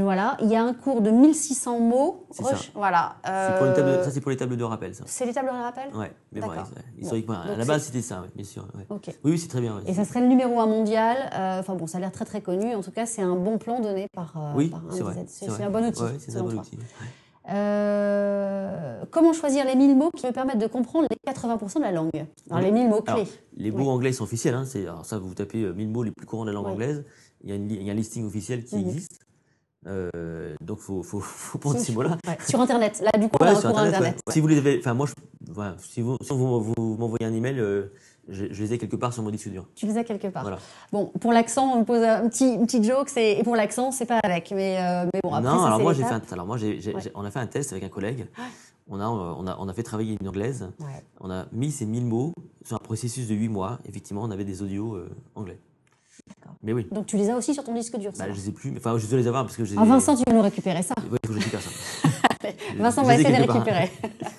voilà. Il y a un cours de 1600 mots. C'est ça. Voilà. Euh... ça, c'est pour les tables de rappel, ça. C'est les tables de rappel? Ouais, Memrise. Historiquement. à la base, c'était ça, bien sûr. Oui, oui, c'est très bien. Et ça serait le numéro 1 mondial. Euh, enfin, bon, ça a l'air très, très connu. En tout cas, c'est un bon plan donné par, euh, oui, c'est vrai. C'est un bon outil. c'est un bon outil. Euh, comment choisir les 1000 mots qui me permettent de comprendre les 80% de la langue Alors, les 1000 mots clés. les mots anglais sont officiels. Hein, alors ça, vous tapez 1000 euh, mots les plus courants de la langue anglaise. Il y, a il y, a un listing officiel qui mhm. existe. Euh, donc, il faut, faut, faut, prendre ces mots-là. Sur Internet. Là, du coup, on sur Internet. Internet. Si vous les avez, enfin, moi, je, si vous, si vous, vous m'envoyez un email, je, les ai quelque part sur mon disque dur. Tu les as quelque part. Voilà. Bon, pour l'accent, on me pose un petit, une petite joke, et pour l'accent, c'est pas avec. Mais, euh, mais bon, après, Non, alors moi, j'ai fait alors moi, j'ai, on a fait un test avec un collègue. On a, on, a, on a fait travailler une anglaise. On a mis ces 1000 mots sur un processus de 8 mois. Effectivement, on avait des audios euh, anglais. D'accord. Mais oui. Donc tu les as aussi sur ton disque dur bah, Je ne sais plus, mais enfin, je dois les avoir parce que j'ai. Ah, Vincent, tu veux nous récupérer ça Oui, il faut que je récupère ça. Vincent va essayer de récupérer.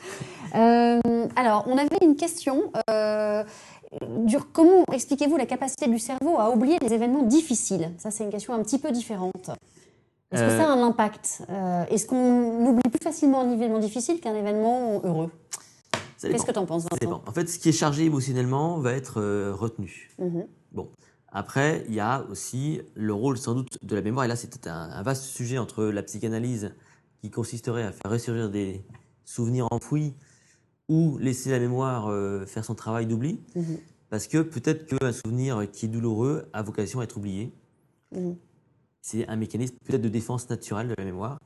euh, alors, on avait une question. Euh, comment expliquez-vous la capacité du cerveau à oublier les événements difficiles? Ça, c'est une question un petit peu différente. Est-ce que ça a un impact euh, Est-ce qu'on oublie plus facilement un événement difficile qu'un événement heureux? Qu'est-ce que tu en penses, Vincent? En fait, ce qui est chargé émotionnellement va être euh, retenu. Mhm. Bon. Après, il y a aussi le rôle sans doute de la mémoire. Et là, c'est un, vaste sujet entre la psychanalyse qui consisterait à faire ressurgir des souvenirs enfouis ou laisser la mémoire euh, faire son travail d'oubli. Mhm. Parce que peut-être qu'un souvenir qui est douloureux a vocation à être oublié. Mhm. C'est un mécanisme peut-être de défense naturelle de la mémoire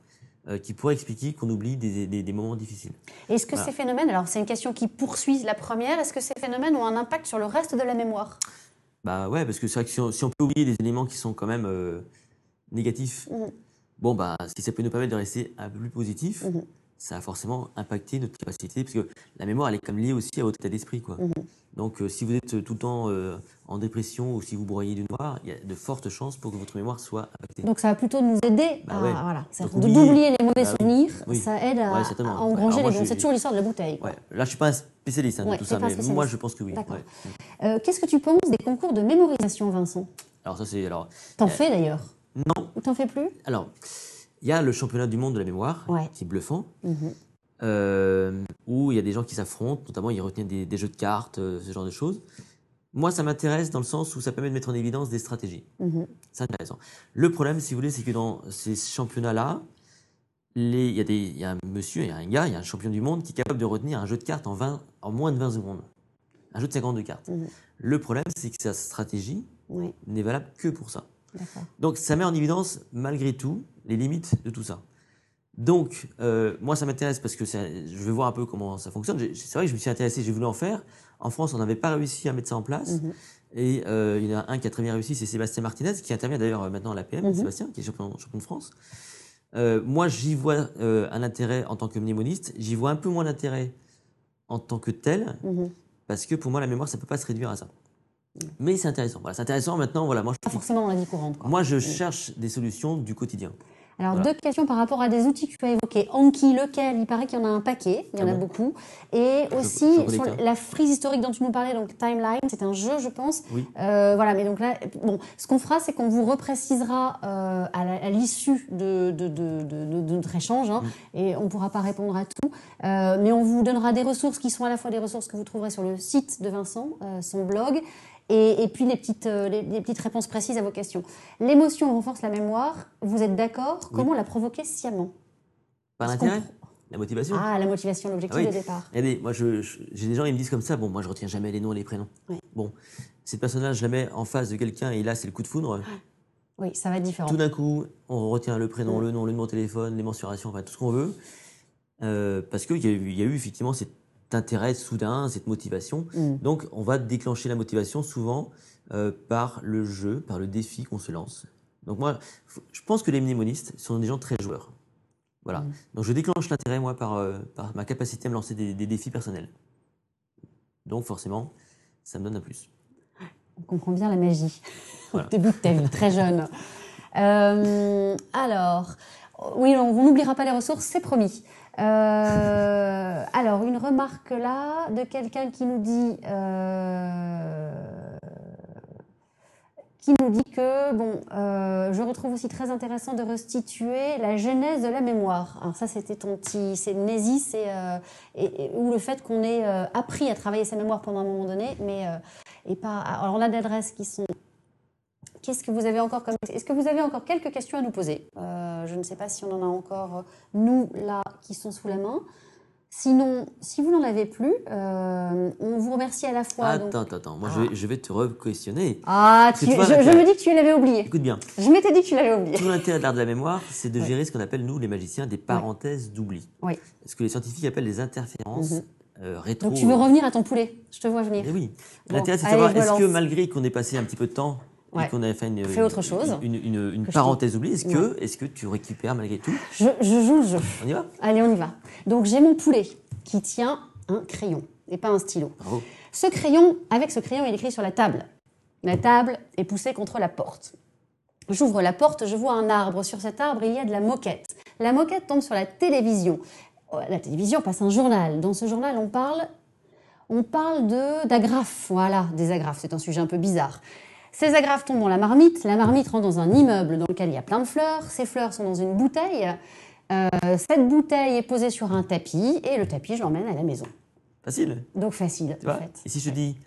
euh, qui pourrait expliquer qu'on oublie des, des, moments difficiles. Est-ce que ces phénomènes, alors c'est une question qui poursuit la première, est-ce que ces phénomènes ont un impact sur le reste de la mémoire? Bah ouais, parce que c'est vrai que si on, peut oublier des éléments qui sont quand même euh, négatifs, mhm. bon bah si ça peut nous permettre de rester un peu plus positif, ça a forcément impacté notre capacité, parce que la mémoire, elle est comme liée aussi à votre état d'esprit. quoi. Mhm. Donc, euh, si vous êtes tout le temps euh, en dépression ou si vous broyez du noir, il y a de fortes chances pour que votre mémoire soit impactée. Donc, ça va plutôt nous aider bah à voilà, d'oublier les mauvais bah souvenirs. Ça aide à, engranger les bons. C'est toujours l'histoire de la bouteille. Là, je ne suis pas un spécialiste hein, de tout ça, mais moi, je pense que oui. Euh, qu'est-ce que tu penses des concours de mémorisation, Vincent? Alors, ça, c'est. alors. T'en fais d'ailleurs? Non. Ou t'en fais plus? Alors. Il y a le championnat du monde de la mémoire, qui est bluffant, mhm. euh, où il y a des gens qui s'affrontent, notamment ils retiennent des, jeux de cartes, euh, ce genre de choses. Moi, ça m'intéresse dans le sens où ça permet de mettre en évidence des stratégies. Mhm. C'est intéressant. Le problème, si vous voulez, c'est que dans ces championnats-là, il y, a y a un monsieur, il y a un gars, il y a un champion du monde qui est capable de retenir un jeu de cartes en, 20, en moins de 20 secondes. Un jeu de 52 cartes. Mhm. Le problème, c'est que sa stratégie n'est valable que pour ça. Donc ça met en évidence, malgré tout, les limites de tout ça. Donc, euh, moi, ça m'intéresse parce que je veux voir un peu comment ça fonctionne. C'est vrai que je me suis intéressé, j'ai voulu en faire. En France, on n'avait pas réussi à mettre ça en place. Mhm. Et euh, il y en a un qui a très bien réussi, c'est Sébastien Martinez, qui intervient d'ailleurs maintenant à l'APM, mhm. Sébastien, qui est champion, champion de France. Euh, moi, j'y vois un intérêt en tant que mnémoniste. J'y vois un peu moins d'intérêt en tant que tel, Mhm. parce que pour moi, la mémoire, ça ne peut pas se réduire à ça. Mais c'est intéressant. Voilà, c'est intéressant maintenant. Voilà, moi, Pas forcément dans la vie courante. quoi. moi, je cherche des solutions du quotidien. Alors, Voilà. deux questions par rapport à des outils que tu as évoqués. Anki, lequel? Il paraît qu'il y en a un paquet, il y en Ah a bon beaucoup. Et Je- aussi, sur la frise historique dont tu nous parlais, donc Timeline, c'est un jeu, je pense. Oui. Euh, voilà, mais donc là, bon, ce qu'on fera, c'est qu'on vous reprécisera euh, à l'issue de, de, de, de- de- de notre échange, hein, Mm. et on ne pourra pas répondre à tout. Euh, mais on vous donnera des ressources qui sont à la fois des ressources que vous trouverez sur le site de Vincent, euh, son blog, et, et puis les petites, euh, les, les petites réponses précises à vos questions. L'émotion renforce la mémoire. Vous êtes d'accord? Oui. Comment la provoquer sciemment? Par l'intérêt, la motivation? Ah, la motivation, l'objectif Ah oui. de départ. Regardez, moi, je- je- j'ai des gens, ils me disent comme ça, bon, moi, je retiens jamais les noms et les prénoms. Oui. Bon, cette personne-là, je la mets en face de quelqu'un et là, c'est le coup de foudre. Oui, ça va être différent. Tout d'un coup, on retient le prénom, Mm. le nom, le numéro de téléphone, les mensurations, enfin, tout ce qu'on veut. Euh, parce qu'il y, a eu- il y a eu effectivement cet intérêt soudain, cette motivation. Mm. Donc, on va déclencher la motivation souvent euh, par le jeu, par le défi qu'on se lance. Donc, moi, je pense que les mnémonistes sont des gens très joueurs. Voilà. Mm. Donc, je déclenche l'intérêt, moi, par, euh, par ma capacité à me lancer des, des défis personnels. Donc, forcément, ça me donne un plus. On comprend bien la magie Voilà. au début de ta vie, très jeune. Euh, alors, oui, on n'oubliera pas les ressources, c'est promis. Euh, alors, une remarque là de quelqu'un qui nous dit. euh, qui nous dit que, bon, euh, je retrouve aussi très intéressant de restituer la genèse de la mémoire. Alors ça, c'était ton petit, c'est c'est euh, et- et- ou le fait qu'on ait appris à travailler sa mémoire pendant un moment donné, mais et pas. Alors on a des adresses qui sont. Qu'est-ce que vous avez encore comme Est-ce que vous avez encore quelques questions à nous poser? Euh, Je ne sais pas si on en a encore euh, nous là qui sont sous la main. Sinon, si vous n'en avez plus, euh, on vous remercie à la fois. donc- Attends, attends, attends. Moi, Ah. je, vais, je vais te re-questionner. Ah, tu- vois, je, me dis que tu l'avais oublié. Écoute bien. Je m'étais dit que tu l'avais oublié. Tout l'intérêt de l'art de la mémoire, c'est de Ouais. gérer ce qu'on appelle, nous, les magiciens, des parenthèses d'oubli. Oui. Ce que les scientifiques appellent les interférences euh, rétro. Donc tu veux revenir à ton poulet? Je te vois venir. Eh oui. Bon, L'intérêt, c'est de savoir, est-ce que malgré qu'on ait passé un petit peu de temps Ouais. et qu'on ait fait une, Fait autre chose. une, parenthèse d'oubli, est-ce que, tu récupères malgré tout Je, je joue le jeu. On y va Allez, on y va. Donc j'ai mon poulet qui tient un crayon et pas un stylo. Bravo. Ce crayon, avec ce crayon, il écrit sur la table. La table est poussée contre la porte. J'ouvre la porte, je vois un arbre. Sur cet arbre, il y a de la moquette. La moquette tombe sur la télévision. Oh, La télévision passe un journal. Dans ce journal, on parle, on parle de d'agrafes. Voilà, des agrafes. C'est un sujet un peu bizarre. Ces agrafes tombent dans la marmite. La marmite rentre dans un immeuble dans lequel il y a plein de fleurs. Ces fleurs sont dans une bouteille. Euh, cette bouteille est posée sur un tapis et le tapis, je l'emmène à la maison. Facile. Donc facile, en fait. Et si je, te dis,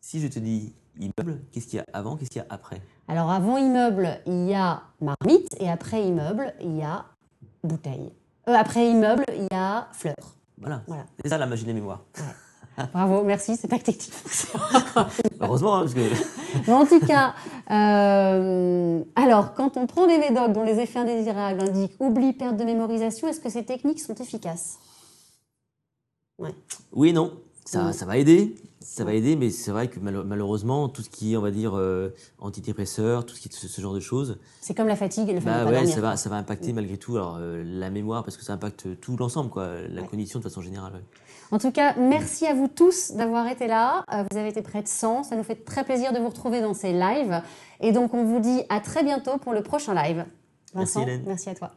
si je te dis immeuble, qu'est-ce qu'il y a avant, qu'est-ce qu'il y a après? Alors avant immeuble, il y a marmite et après immeuble, il y a bouteille. Euh, après immeuble, il y a fleurs. Voilà. Voilà. C'est ça la magie des mémoires. Bravo, merci, c'est pas que technique. Heureusement, hein, parce que. Mais en tout cas, euh, alors quand on prend des médocs dont les effets indésirables indiquent oubli, perte de mémorisation, est-ce que ces techniques sont efficaces? Oui et non. Ça, ça va aider. Ça va aider, mais c'est vrai que malheureusement, tout ce qui est, on va dire, euh, antidépresseur, tout ce qui est ce, ce genre de choses, C'est comme la fatigue et le fait de bah pas ouais, ça va, ça va impacter malgré tout alors, euh, la mémoire, parce que ça impacte tout l'ensemble, quoi, la Ouais. cognition de façon générale. En tout cas, merci à vous tous d'avoir été là. Euh, Vous avez été près de 100. Ça nous fait très plaisir de vous retrouver dans ces lives. Et donc, on vous dit à très bientôt pour le prochain live. Merci, Vincent, Hélène. merci à toi.